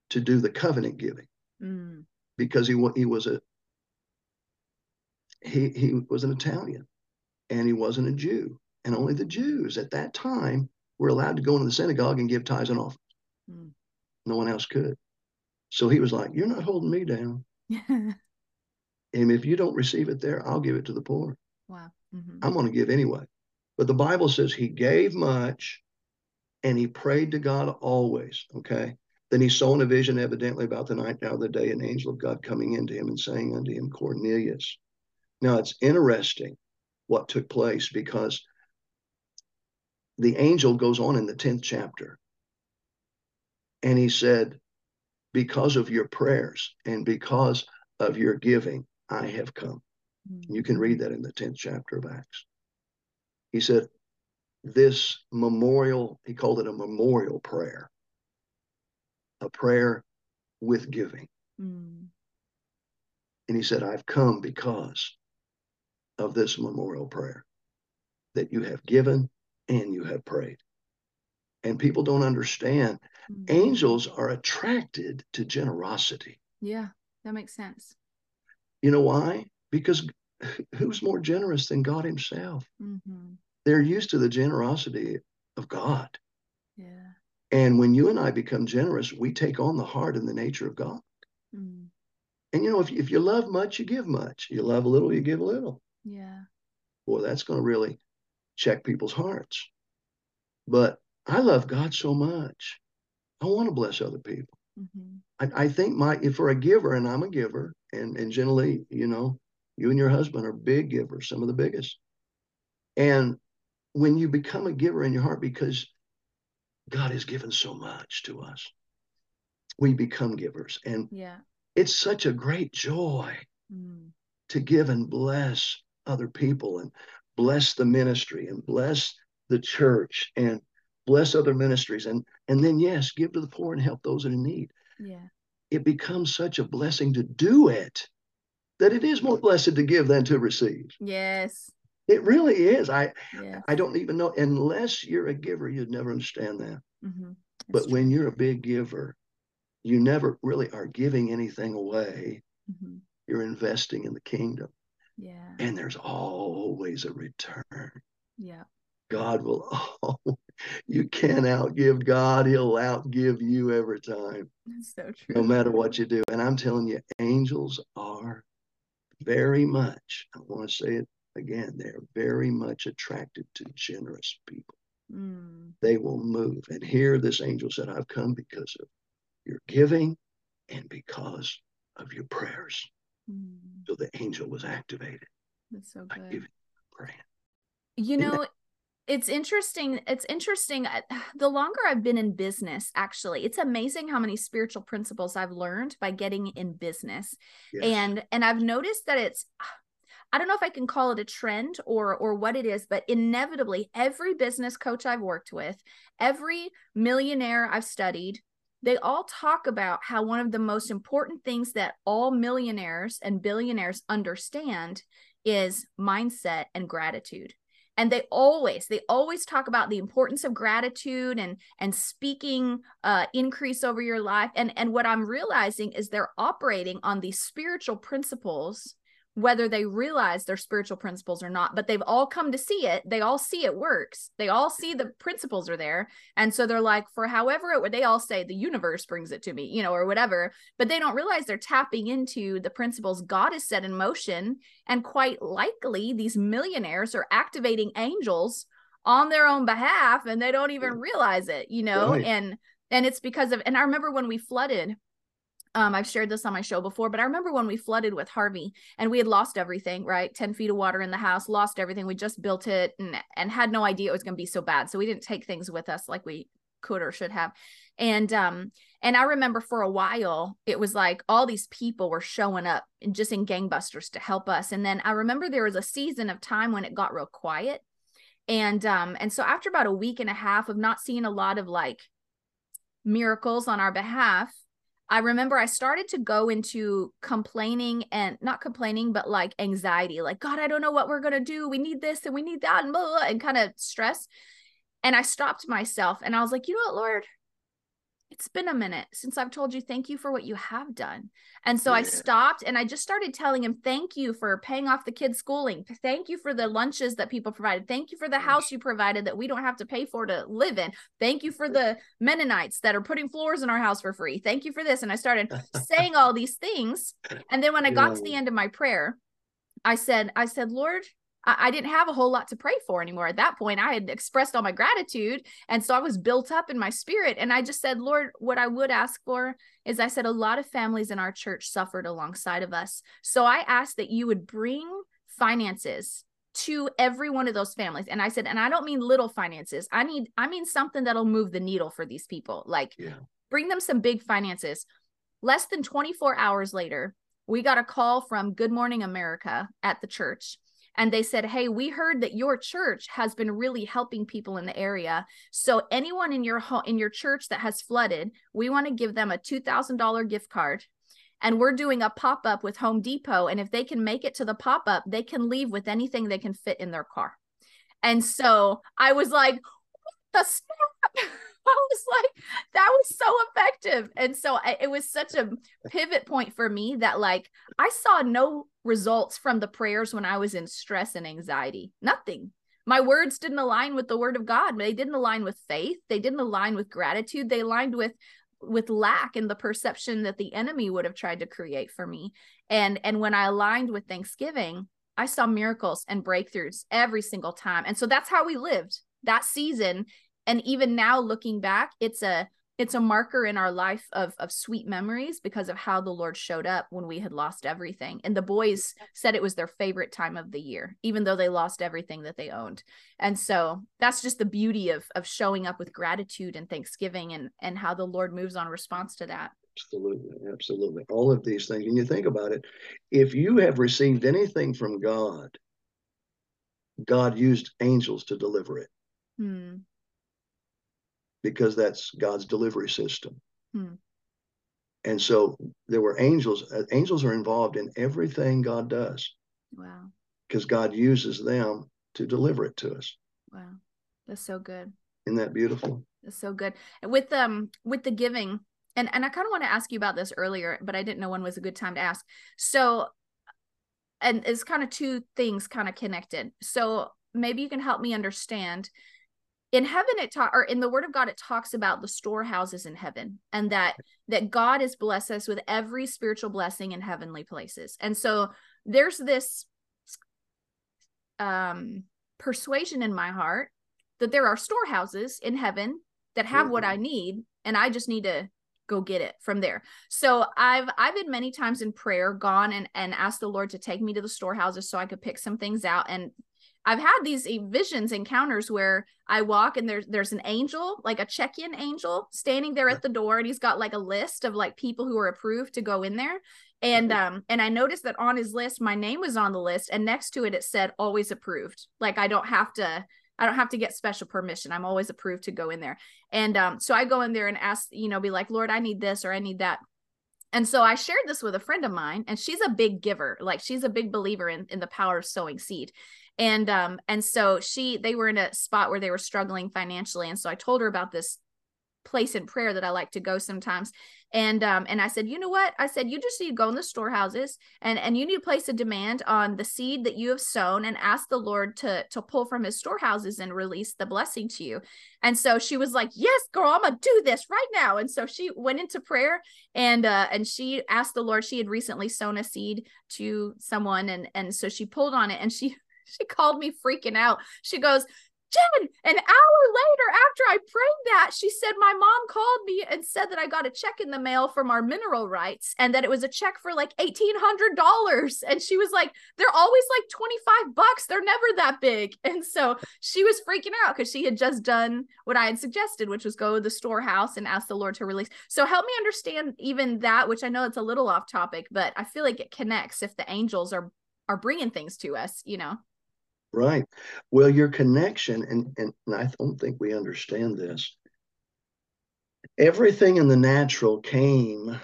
to do the covenant giving mm. because he, he was a he, he was an Italian and he wasn't a Jew. And only the Jews at that time were allowed to go into the synagogue and give tithes and offerings. Mm. No one else could. So he was like, You're not holding me down. and if you don't receive it there, I'll give it to the poor. Wow. Mm-hmm. I'm going to give anyway. But the Bible says he gave much and he prayed to God always. Okay. Then he saw in a vision, evidently about the ninth hour of the day, an angel of God coming into him and saying unto him, Cornelius. Now it's interesting what took place because the angel goes on in the 10th chapter and he said, because of your prayers and because of your giving, I have come. Mm-hmm. You can read that in the 10th chapter of Acts. He said, This memorial, he called it a memorial prayer, a prayer with giving. Mm. And he said, I've come because of this memorial prayer that you have given and you have prayed. And people don't understand Mm-hmm. Angels are attracted to generosity. Yeah, that makes sense. You know why? Because who's more generous than God Himself? Mm-hmm. They're used to the generosity of God. Yeah. And when you and I become generous, we take on the heart and the nature of God. Mm. And you know, if, if you love much, you give much. You love a little, you give a little. Yeah. Boy, that's going to really check people's hearts. But I love God so much I want to bless other people. Mm-hmm. I, I, think my if for a giver, and I'm a giver, and and generally, you know, you and your husband are big givers, some of the biggest. And when you become a giver in your heart, because God has given so much to us, we become givers, and yeah, it's such a great joy mm. to give and bless other people, and bless the ministry, and bless the church, and bless other ministries and and then yes give to the poor and help those in need yeah it becomes such a blessing to do it that it is more blessed to give than to receive. Yes. It really is. I I don't even know unless you're a giver, you'd never understand that. Mm-hmm. But true. when you're a big giver, you never really are giving anything away. Mm-hmm. You're investing in the kingdom. Yeah. And there's always a return. Yeah. God will oh, you can't outgive God. He'll outgive you every time. That's so true. No matter what you do. And I'm telling you, angels are very much, I want to say it again, they're very much attracted to generous people. Mm. They will move. And here this angel said, I've come because of your giving and because of your prayers. Mm. So the angel was activated. That's so good. praying. You know, it's interesting it's interesting the longer i've been in business actually it's amazing how many spiritual principles i've learned by getting in business yes. and and i've noticed that it's i don't know if i can call it a trend or or what it is but inevitably every business coach i've worked with every millionaire i've studied they all talk about how one of the most important things that all millionaires and billionaires understand is mindset and gratitude. And they always they always talk about the importance of gratitude and and speaking uh increase over your life. And and what i'm realizing is they're operating on these spiritual principles whether they realize their spiritual principles or not but they've all come to see it. They all see it works. They all see the principles are there. And so they're like for however it would, they all say the universe brings it to me you know or whatever but they don't realize they're tapping into the principles god has set in motion. And quite likely these millionaires are activating angels on their own behalf and they don't even realize it you know? Right. and and it's because of and i remember when we flooded um, I've shared this on my show before, but I remember when we flooded with Harvey and we had lost everything, right? 10 feet of water in the house, lost everything. We just built it and, and had no idea it was going to be so bad. So we didn't take things with us like we could or should have. And, um, and I remember for a while, it was like all these people were showing up and just in gangbusters to help us. And then I remember there was a season of time when it got real quiet. And, um, and so after about a week and a half of not seeing a lot of like miracles on our behalf, I remember I started to go into complaining and not complaining, but like anxiety, like, God, I don't know what we're going to do. We need this and we need that and blah, blah, blah, and kind of stress. And I stopped myself and I was like, you know what, Lord, it's been a minute since I've told you thank you for what you have done. And so yeah. I stopped and I just started telling him, thank you for paying off the kids' schooling. Thank you for the lunches that people provided. Thank you for the house you provided that we don't have to pay for to live in. Thank you for the Mennonites that are putting floors in our house for free. Thank you for this. And I started saying all these things. And then when I got to the end of my prayer, I said, I said, Lord, I, didn't have a whole lot to pray for anymore. At that point, I had expressed all my gratitude. And so I was built up in my spirit. And I just said, Lord, what I would ask for is I said, a lot of families in our church suffered alongside of us. So I asked that you would bring finances to every one of those families and i said and i don't mean little finances i need i mean something that'll move the needle for these people like yeah. bring them some big finances less than 24 hours later we got a call from good morning america at the church and they said, "Hey, we heard that your church has been really helping people in the area. So anyone in your home in your church that has flooded, we want to give them a $2,000 gift card." And we're doing a pop up with Home Depot. And if they can make it to the pop up, they can leave with anything they can fit in their car. And so I was like, the snap. I was like, that was so effective. And so it was such a pivot point for me that, like, I saw no results from the prayers when I was in stress and anxiety. Nothing. My words didn't align with the word of God. They didn't align with faith. They didn't align with gratitude. They aligned with with lack and the perception that the enemy would have tried to create for me. And and when I aligned with thanksgiving, I saw miracles and breakthroughs every single time. And so that's how we lived that season and even now looking back it's a it's a marker in our life of of sweet memories because of how the lord showed up when we had lost everything. And the boys said it was their favorite time of the year even though they lost everything that they owned. And so that's just the beauty of of showing up with gratitude and thanksgiving and and how the lord moves on response to that. Absolutely absolutely. All of these things and you think about it if you have received anything from god god used angels to deliver it. Hmm because that's God's delivery system. Hmm. And so there were angels. Uh, angels are involved in everything God does. Wow. Because God uses them to deliver it to us. Wow. That's so good. Isn't that beautiful? That's so good. And with um with the giving, and and I kind of want to ask you about this earlier, but I didn't know when was a good time to ask. So, and it's kind of two things kind of connected. So maybe you can help me understand. In heaven, it talk or in the Word of God, it talks about the storehouses in heaven, and that that God has blessed us with every spiritual blessing in heavenly places. And so there's this um persuasion in my heart that there are storehouses in heaven that have mm-hmm. what I need, and I just need to go get it from there. So I've I've been many times in prayer gone and and asked the Lord to take me to the storehouses so I could pick some things out and I've had these visions encounters where I walk and there's there's an angel, like a check-in angel, standing there at the door, and he's got like a list of like people who are approved to go in there. And mm-hmm. um and I noticed that on his list, my name was on the list, and next to it it said always approved. Like I don't have to I don't have to get special permission. I'm always approved to go in there. And um, so I go in there and ask, you know, be like, Lord, I need this or I need that. And so I shared this with a friend of mine, and she's a big giver. Like she's a big believer in, in the power of sowing seed. And um, and so she they were in a spot where they were struggling financially. And so I told her about this place in prayer that I like to go sometimes. And um and I said, you know what? I said you just need to go in the storehouses and and you need to place a demand on the seed that you have sown and ask the Lord to to pull from his storehouses and release the blessing to you. And so she was like, "Yes, girl, I'm to do this right now." And so she went into prayer and uh and she asked the Lord she had recently sown a seed to someone and and so she pulled on it and she she called me freaking out. She goes, Jen, an hour later after I prayed that, she said my mom called me and said that I got a check in the mail from our mineral rights and that it was a check for like $1,800. And she was like, they're always like 25 bucks. They're never that big. And so she was freaking out because she had just done what I had suggested, which was go to the storehouse and ask the Lord to release. So help me understand even that, which I know it's a little off topic, but I feel like it connects if the angels are are bringing things to us, you know. Right. Well, your connection, and, and, and I don't think we understand this. Everything in the natural came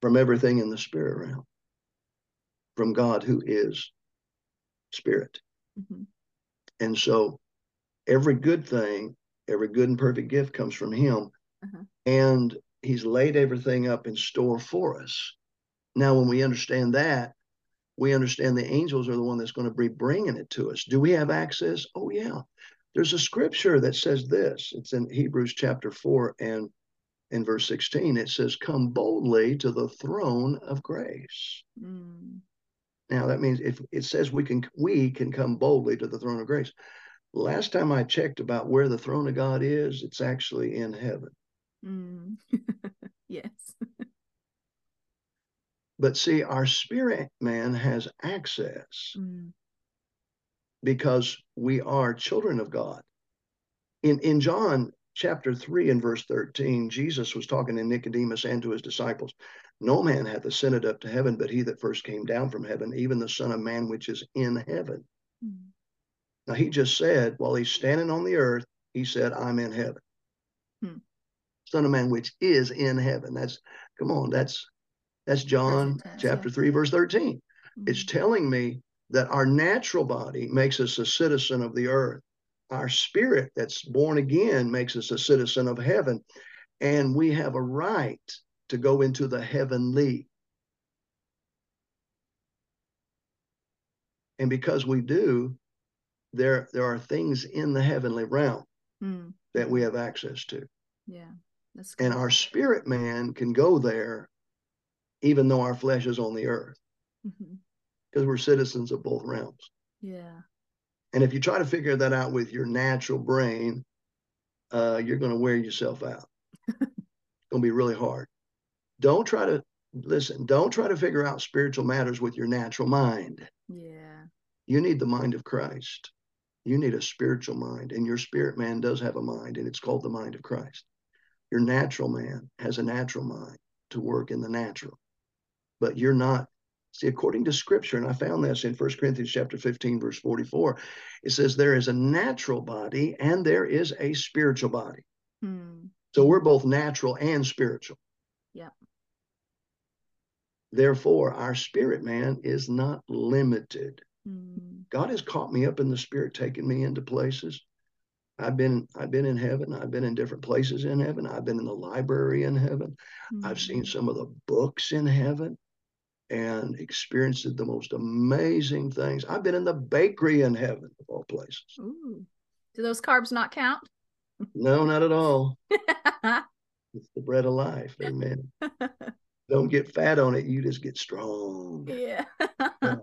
from everything in the spirit realm, from God who is spirit. Mm-hmm. And so every good thing, every good and perfect gift comes from Him. Uh-huh. And He's laid everything up in store for us. Now, when we understand that, we understand the angels are the one that's going to be bringing it to us. Do we have access? Oh, yeah. There's a scripture that says this. It's in Hebrews chapter 4 and in verse 16. It says, Come boldly to the throne of grace. Mm. Now that means if it says we can we can come boldly to the throne of grace. Last time I checked about where the throne of God is, it's actually in heaven. Mm. yes. But see, our spirit man has access mm. because we are children of God. In, in John chapter 3 and verse 13, Jesus was talking to Nicodemus and to his disciples. No man hath ascended up to heaven, but he that first came down from heaven, even the Son of Man which is in heaven. Mm. Now, he just said, while he's standing on the earth, he said, I'm in heaven. Hmm. Son of Man which is in heaven. That's, come on, that's that's John chapter 3, verse 13. Mm-hmm. It's telling me that our natural body makes us a citizen of the earth. Our spirit that's born again makes us a citizen of heaven. And we have a right to go into the heavenly. And because we do, there, there are things in the heavenly realm mm. that we have access to. Yeah. That's And our spirit man can go there even though our flesh is on the earth, because mm-hmm. we're citizens of both realms. Yeah. And if you try to figure that out with your natural brain, uh, you're going to wear yourself out. it's going to be really hard. Don't try to listen. Don't try to figure out spiritual matters with your natural mind. Yeah. You need the mind of Christ. You need a spiritual mind, and your spirit man does have a mind, and it's called the mind of Christ. Your natural man has a natural mind to work in the natural but you're not. See, according to scripture, and I found this in 1 Corinthians chapter 15, verse 44, it says there is a natural body and there is a spiritual body. Hmm. So we're both natural and spiritual. Yep. Therefore, our spirit man is not limited. Mm. God has caught me up in the spirit, taking me into places. I've been I've been in heaven. I've been in different places in heaven. I've been in the library in heaven. Mm. I've seen mm. some of the books in heaven and experienced the most amazing things. I've been in the bakery in heaven of all places. Ooh. Do those carbs not count? No, not at all. it's the bread of life. Amen. Don't get fat on it. You just get strong. Yeah. Uh,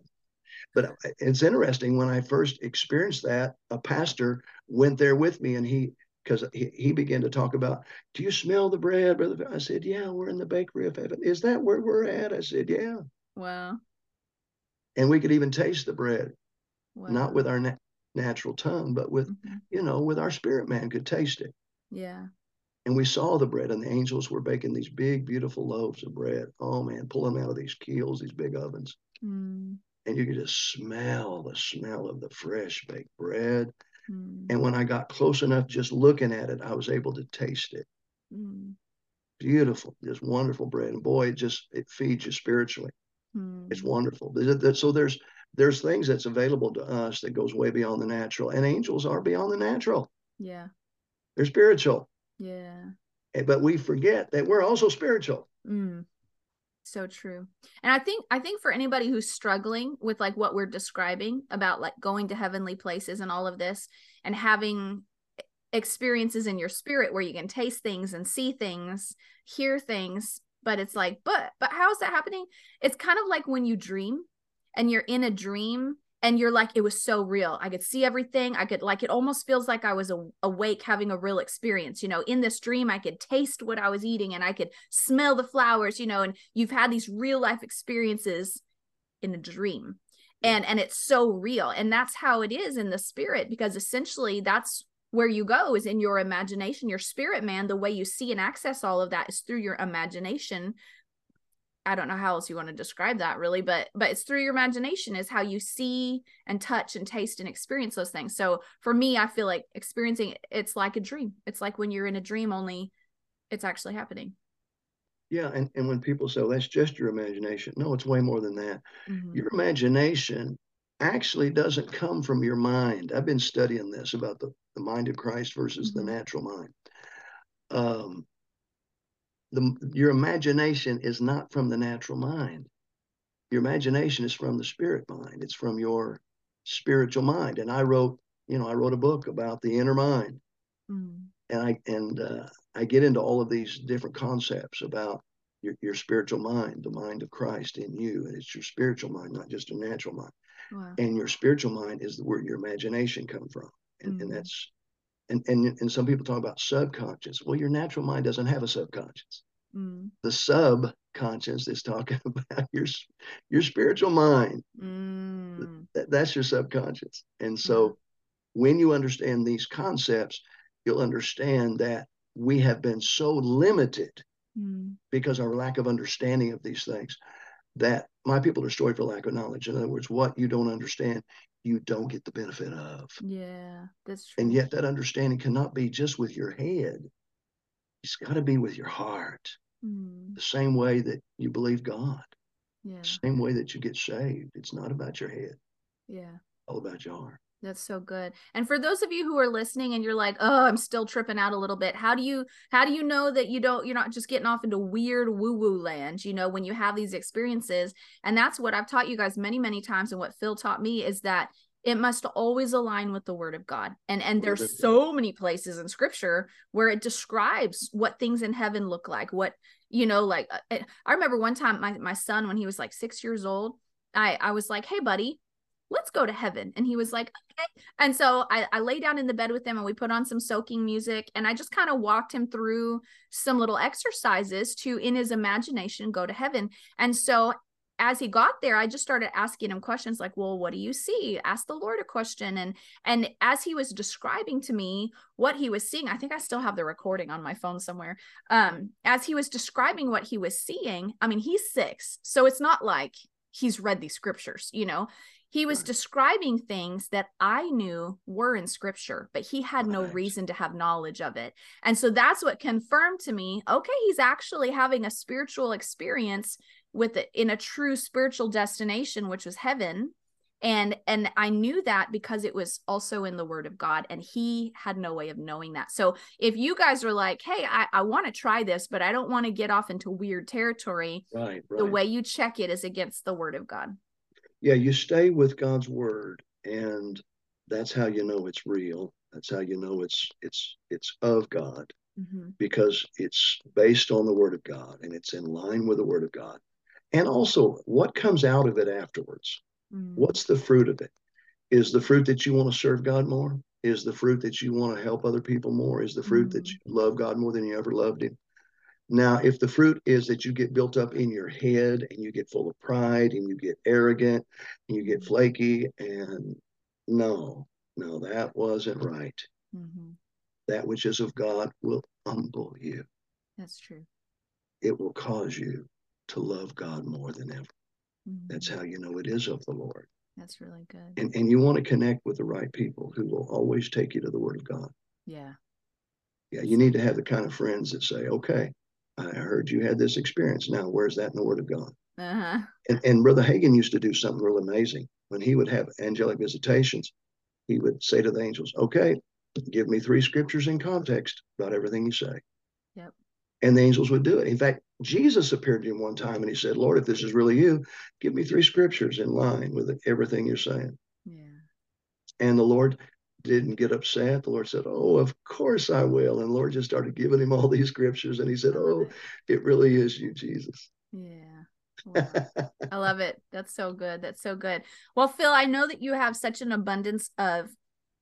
but it's interesting when I first experienced that, a pastor went there with me and he, because he, he began to talk about, do you smell the bread, brother? I said, yeah, we're in the bakery of heaven. Is that where we're at? I said, yeah. Wow. And we could even taste the bread, wow. not with our na- natural tongue, but with, mm-hmm. you know, with our spirit man could taste it. Yeah. And we saw the bread, and the angels were baking these big, beautiful loaves of bread. Oh man, pulling them out of these keels, these big ovens. Mm. And you could just smell the smell of the fresh baked bread. Mm. And when I got close enough, just looking at it, I was able to taste it. Mm. Beautiful, just wonderful bread. And boy, it just it feeds you spiritually. It's mm. wonderful. So there's there's things that's available to us that goes way beyond the natural, and angels are beyond the natural. Yeah, they're spiritual. Yeah. But we forget that we're also spiritual. Mm. So true. And I think I think for anybody who's struggling with like what we're describing about like going to heavenly places and all of this and having experiences in your spirit where you can taste things and see things, hear things, but it's like but but how is that happening? It's kind of like when you dream and you're in a dream and you're like it was so real. I could see everything. I could like it almost feels like i was a, awake having a real experience you know? In this dream i could taste what i was eating and i could smell the flowers you know? And you've had these real life experiences in a dream. And and it's so real. And that's how it is in the spirit because essentially that's where you go is in your imagination your spirit man the way you see and access all of that is through your imagination I don't know how else you want to describe that really, but but it's through your imagination is how you see and touch and taste and experience those things. So for me, I feel like experiencing it's like a dream. It's like when you're in a dream, only it's actually happening. Yeah, and, and when people say, well, that's just your imagination. No, it's way more than that. Mm-hmm. Your imagination actually doesn't come from your mind. I've been studying this about the, the mind of Christ versus mm-hmm. the natural mind. Um, the, your imagination is not from the natural mind. Your imagination is from the spirit mind. It's from your spiritual mind. And I wrote, you know, I wrote a book about the inner mind. Mm. And I and uh, I get into all of these different concepts about your, your spiritual mind, the mind of Christ in you. And it's your spiritual mind, not just a natural mind. Wow. And your spiritual mind is where your imagination come from. And, mm. and that's and, and and some people talk about subconscious. Well, your natural mind doesn't have a subconscious. Mm. The subconscious is talking about your your spiritual mind. Mm. That, that's your subconscious. And so, yeah. when you understand these concepts, you'll understand that we have been so limited mm. because our lack of understanding of these things that my people are destroyed for lack of knowledge. In other words, what you don't understand, you don't get the benefit of. Yeah, that's true. And yet that understanding cannot be just with your head. It's got to be with your heart. Mm. The same way that you believe God. Yeah. Same way that you get saved. It's not about your head. Yeah. All about your heart. That's so good. And for those of you who are listening and you're like, "Oh, I'm still tripping out a little bit." How do you how do you know that you don't you're not just getting off into weird woo-woo land, you know, when you have these experiences? And that's what I've taught you guys many, many times and what Phil taught me is that it must always align with the word of God. And and there's so many places in scripture where it describes what things in heaven look like, what you know, like uh, I remember one time my my son when he was like 6 years old, I I was like, "Hey buddy, let's go to heaven. And he was like, okay. And so I, I lay down in the bed with him and we put on some soaking music. And I just kind of walked him through some little exercises to, in his imagination, go to heaven. And so as he got there i just started asking him questions like well what do you see ask the lord a question and and as he was describing to me what he was seeing i think i still have the recording on my phone somewhere um as he was describing what he was seeing i mean he's 6 so it's not like he's read these scriptures, you know. He was right. describing things that I knew were in scripture, but he had right. no reason to have knowledge of it. And so that's what confirmed to me, okay, he's actually having a spiritual experience with it in a true spiritual destination, which was heaven and and i knew that because it was also in the word of god and he had no way of knowing that so if you guys are like hey i, I want to try this but i don't want to get off into weird territory right, right the way you check it is against the word of god yeah you stay with god's word and that's how you know it's real that's how you know it's it's it's of god mm-hmm. because it's based on the word of god and it's in line with the word of god and also what comes out of it afterwards Mm. What's the fruit of it? Is the fruit that you want to serve God more? Is the fruit that you want to help other people more? Is the fruit mm. that you love God more than you ever loved Him? Now, if the fruit is that you get built up in your head and you get full of pride and you get arrogant and you get flaky, and no, no, that wasn't right. Mm-hmm. That which is of God will humble you. That's true. It will cause you to love God more than ever. Mm-hmm. That's how you know it is of the Lord. That's really good. And and you want to connect with the right people who will always take you to the Word of God. Yeah. Yeah, you need to have the kind of friends that say, "Okay, I heard you had this experience. Now, where's that in the Word of God?" Uh-huh. And, and Brother Hagin used to do something real amazing when he would have angelic visitations. He would say to the angels, "Okay, give me three scriptures in context about everything you say." Yep. And the angels would do it. In fact, Jesus appeared to him one time and he said, Lord, if this is really you, give me three scriptures in line with everything you're saying. Yeah. And the Lord didn't get upset. The Lord said, Oh, of course I will. And Lord just started giving him all these scriptures. And he said, Oh, it. it really is you, Jesus. Yeah. Wow. I love it. That's so good. That's so good. Well, Phil, I know that you have such an abundance of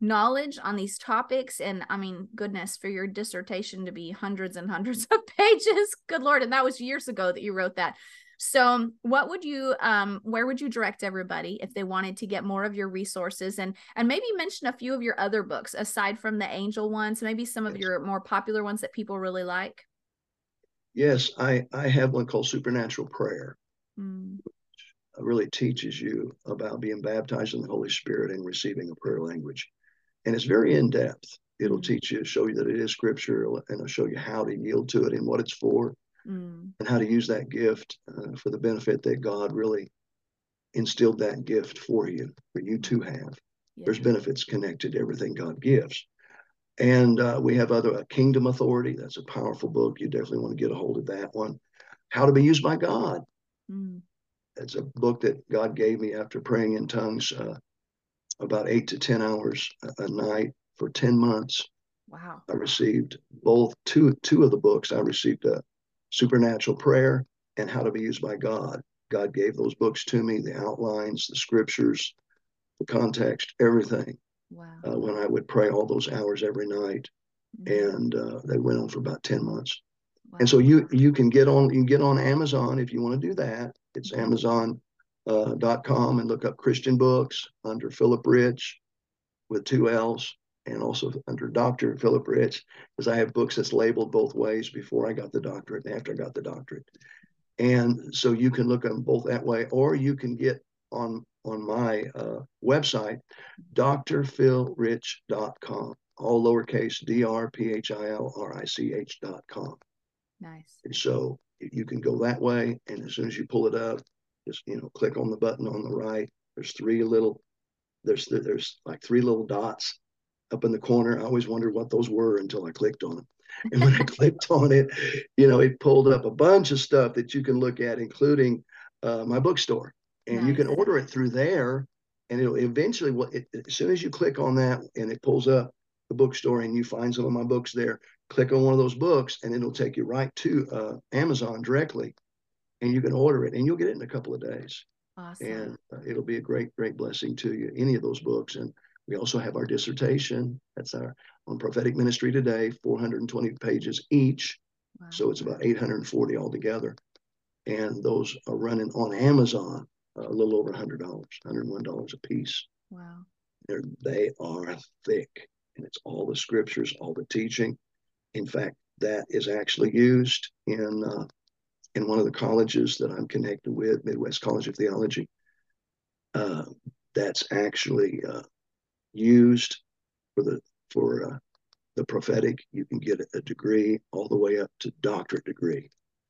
knowledge on these topics and i mean goodness for your dissertation to be hundreds and hundreds of pages good lord and that was years ago that you wrote that so what would you um where would you direct everybody if they wanted to get more of your resources and and maybe mention a few of your other books aside from the angel ones maybe some of your more popular ones that people really like yes i i have one called supernatural prayer mm. really teaches you about being baptized in the holy spirit and receiving a prayer language and it's very in depth. It'll mm. teach you, show you that it is scripture, and it'll show you how to yield to it and what it's for, mm. and how to use that gift uh, for the benefit that God really instilled that gift for you, for you to have. Yeah. There's benefits connected to everything God gives. And uh, we have other uh, Kingdom Authority. That's a powerful book. You definitely want to get a hold of that one. How to be used by God. Mm. It's a book that God gave me after praying in tongues uh, about eight to 10 hours a night for 10 months. Wow. I received both two, two of the books. I received a supernatural prayer and how to be used by God. God gave those books to me, the outlines, the scriptures, the context, everything. Wow. Uh, when I would pray all those hours every night. Mm-hmm. And uh, they went on for about 10 months. Wow. And so you you can get on you can get on Amazon if you want to do that. It's mm-hmm. Amazon uh, dot com and look up Christian books under Philip Rich with two L's and also under Dr. Philip Rich, because I have books that's labeled both ways before I got the doctorate and after I got the doctorate. And so you can look at them both that way, or you can get on on my uh, website, drphilrich.com, all lowercase d r p h i l r i c h.com. Nice. And so you can go that way, and as soon as you pull it up, just you know click on the button on the right there's three little there's there's like three little dots up in the corner i always wondered what those were until i clicked on them and when i clicked on it you know it pulled up a bunch of stuff that you can look at including uh, my bookstore and nice. you can order it through there and it'll eventually what it, as soon as you click on that and it pulls up the bookstore and you find some of my books there click on one of those books and it'll take you right to uh, amazon directly and you can order it and you'll get it in a couple of days. Awesome. And uh, it'll be a great, great blessing to you, any of those books. And we also have our dissertation. That's our on prophetic ministry today, 420 pages each. Wow. So it's about 840 altogether. And those are running on Amazon uh, a little over $100, $101 a piece. Wow. They're, they are thick. And it's all the scriptures, all the teaching. In fact, that is actually used in uh, in one of the colleges that I'm connected with, Midwest College of Theology, uh, that's actually uh, used for the for uh, the prophetic. You can get a degree all the way up to doctorate degree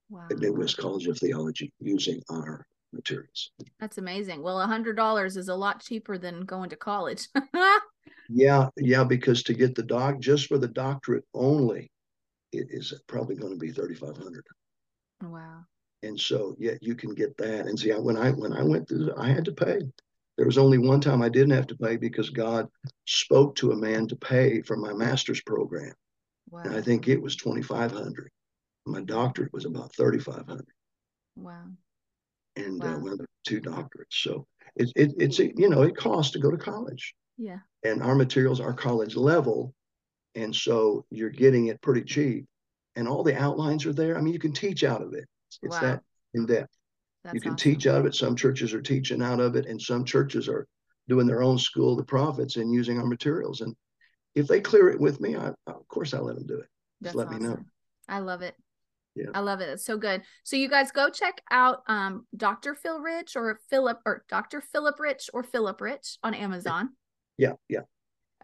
wow. at Midwest College of Theology using our materials. That's amazing. Well, a hundred dollars is a lot cheaper than going to college. yeah, yeah, because to get the doc just for the doctorate only, it is probably going to be thirty five hundred. Wow. And so, yeah, you can get that. And see, I, when I when I went through, I had to pay. There was only one time I didn't have to pay because God spoke to a man to pay for my master's program. Wow. And I think it was twenty five hundred. My doctorate was about thirty five hundred. Wow. And uh, wow. uh, one of the two doctorates. So it, it, it's you know it costs to go to college. Yeah. And our materials are college level, and so you're getting it pretty cheap and all the outlines are there. I mean, you can teach out of it. It's wow. that in depth. That's you can awesome. teach out of it. Some churches are teaching out of it, and some churches are doing their own school of the prophets and using our materials. And if they clear it with me, I, of course I let them do it. Just let awesome. me know. I love it. Yeah. I love it. It's so good. So you guys go check out um, Dr. Phil Rich or Philip or Dr. Philip Rich or Philip Rich on Amazon. Yeah, yeah.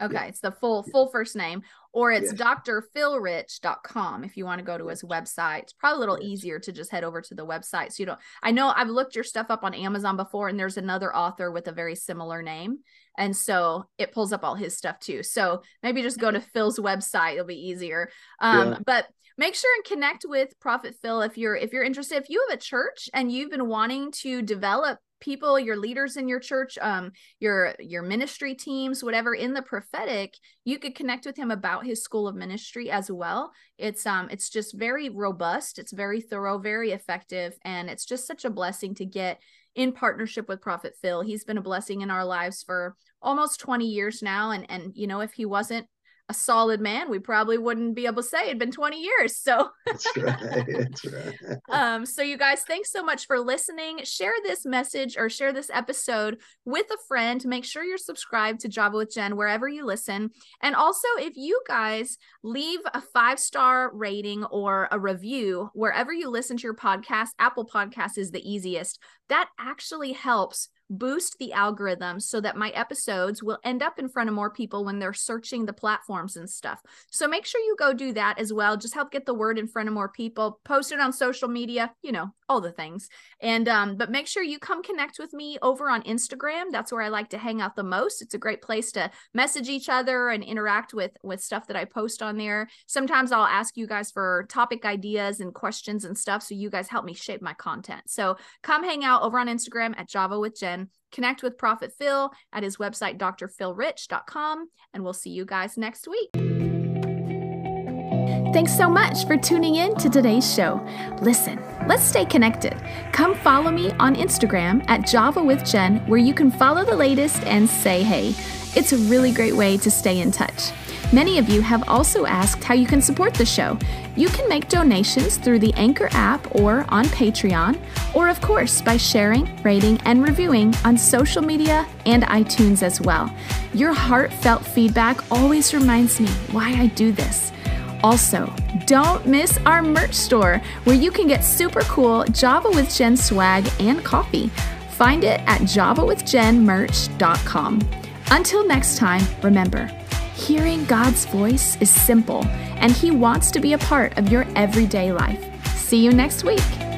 Okay, yeah. it's the full full first name, or it's yes. drphilrich.com if you want to go to his website. It's probably a little yes. easier to just head over to the website. So you don't. I know I've looked your stuff up on Amazon before, and there's another author with a very similar name, and so it pulls up all his stuff too. So maybe just go to Phil's website; it'll be easier. Um, yeah. But make sure and connect with Prophet Phil if you're if you're interested. If you have a church and you've been wanting to develop people your leaders in your church um your your ministry teams whatever in the prophetic you could connect with him about his school of ministry as well. It's um it's just very robust it's very thorough very effective and it's just such a blessing to get in partnership with prophet phil. He's been a blessing in our lives for almost 20 years now and and you know if he wasn't a solid man, we probably wouldn't be able to say it'd been 20 years. So that's right. That's right. um, so you guys, thanks so much for listening. Share this message or share this episode with a friend. Make sure you're subscribed to Java with Jen wherever you listen. And also, if you guys leave a five-star rating or a review wherever you listen to your podcast, Apple Podcast is the easiest. That actually helps boost the algorithm so that my episodes will end up in front of more people when they're searching the platforms and stuff. So make sure you go do that as well. Just help get the word in front of more people. Post it on social media, you know, all the things. And um but make sure you come connect with me over on Instagram. That's where I like to hang out the most. It's a great place to message each other and interact with with stuff that I post on there. Sometimes I'll ask you guys for topic ideas and questions and stuff so you guys help me shape my content. So come hang out over on Instagram at Java with Jen Connect with Prophet Phil at his website, drphilrich.com, and we'll see you guys next week. Thanks so much for tuning in to today's show. Listen, let's stay connected. Come follow me on Instagram at Java with Jen, where you can follow the latest and say hey. It's a really great way to stay in touch. Many of you have also asked how you can support the show. You can make donations through the Anchor app or on Patreon, or of course by sharing, rating, and reviewing on social media and iTunes as well. Your heartfelt feedback always reminds me why I do this. Also, don't miss our merch store where you can get super cool Java with Jen swag and coffee. Find it at javawithjenmerch.com. Until next time, remember, Hearing God's voice is simple, and He wants to be a part of your everyday life. See you next week.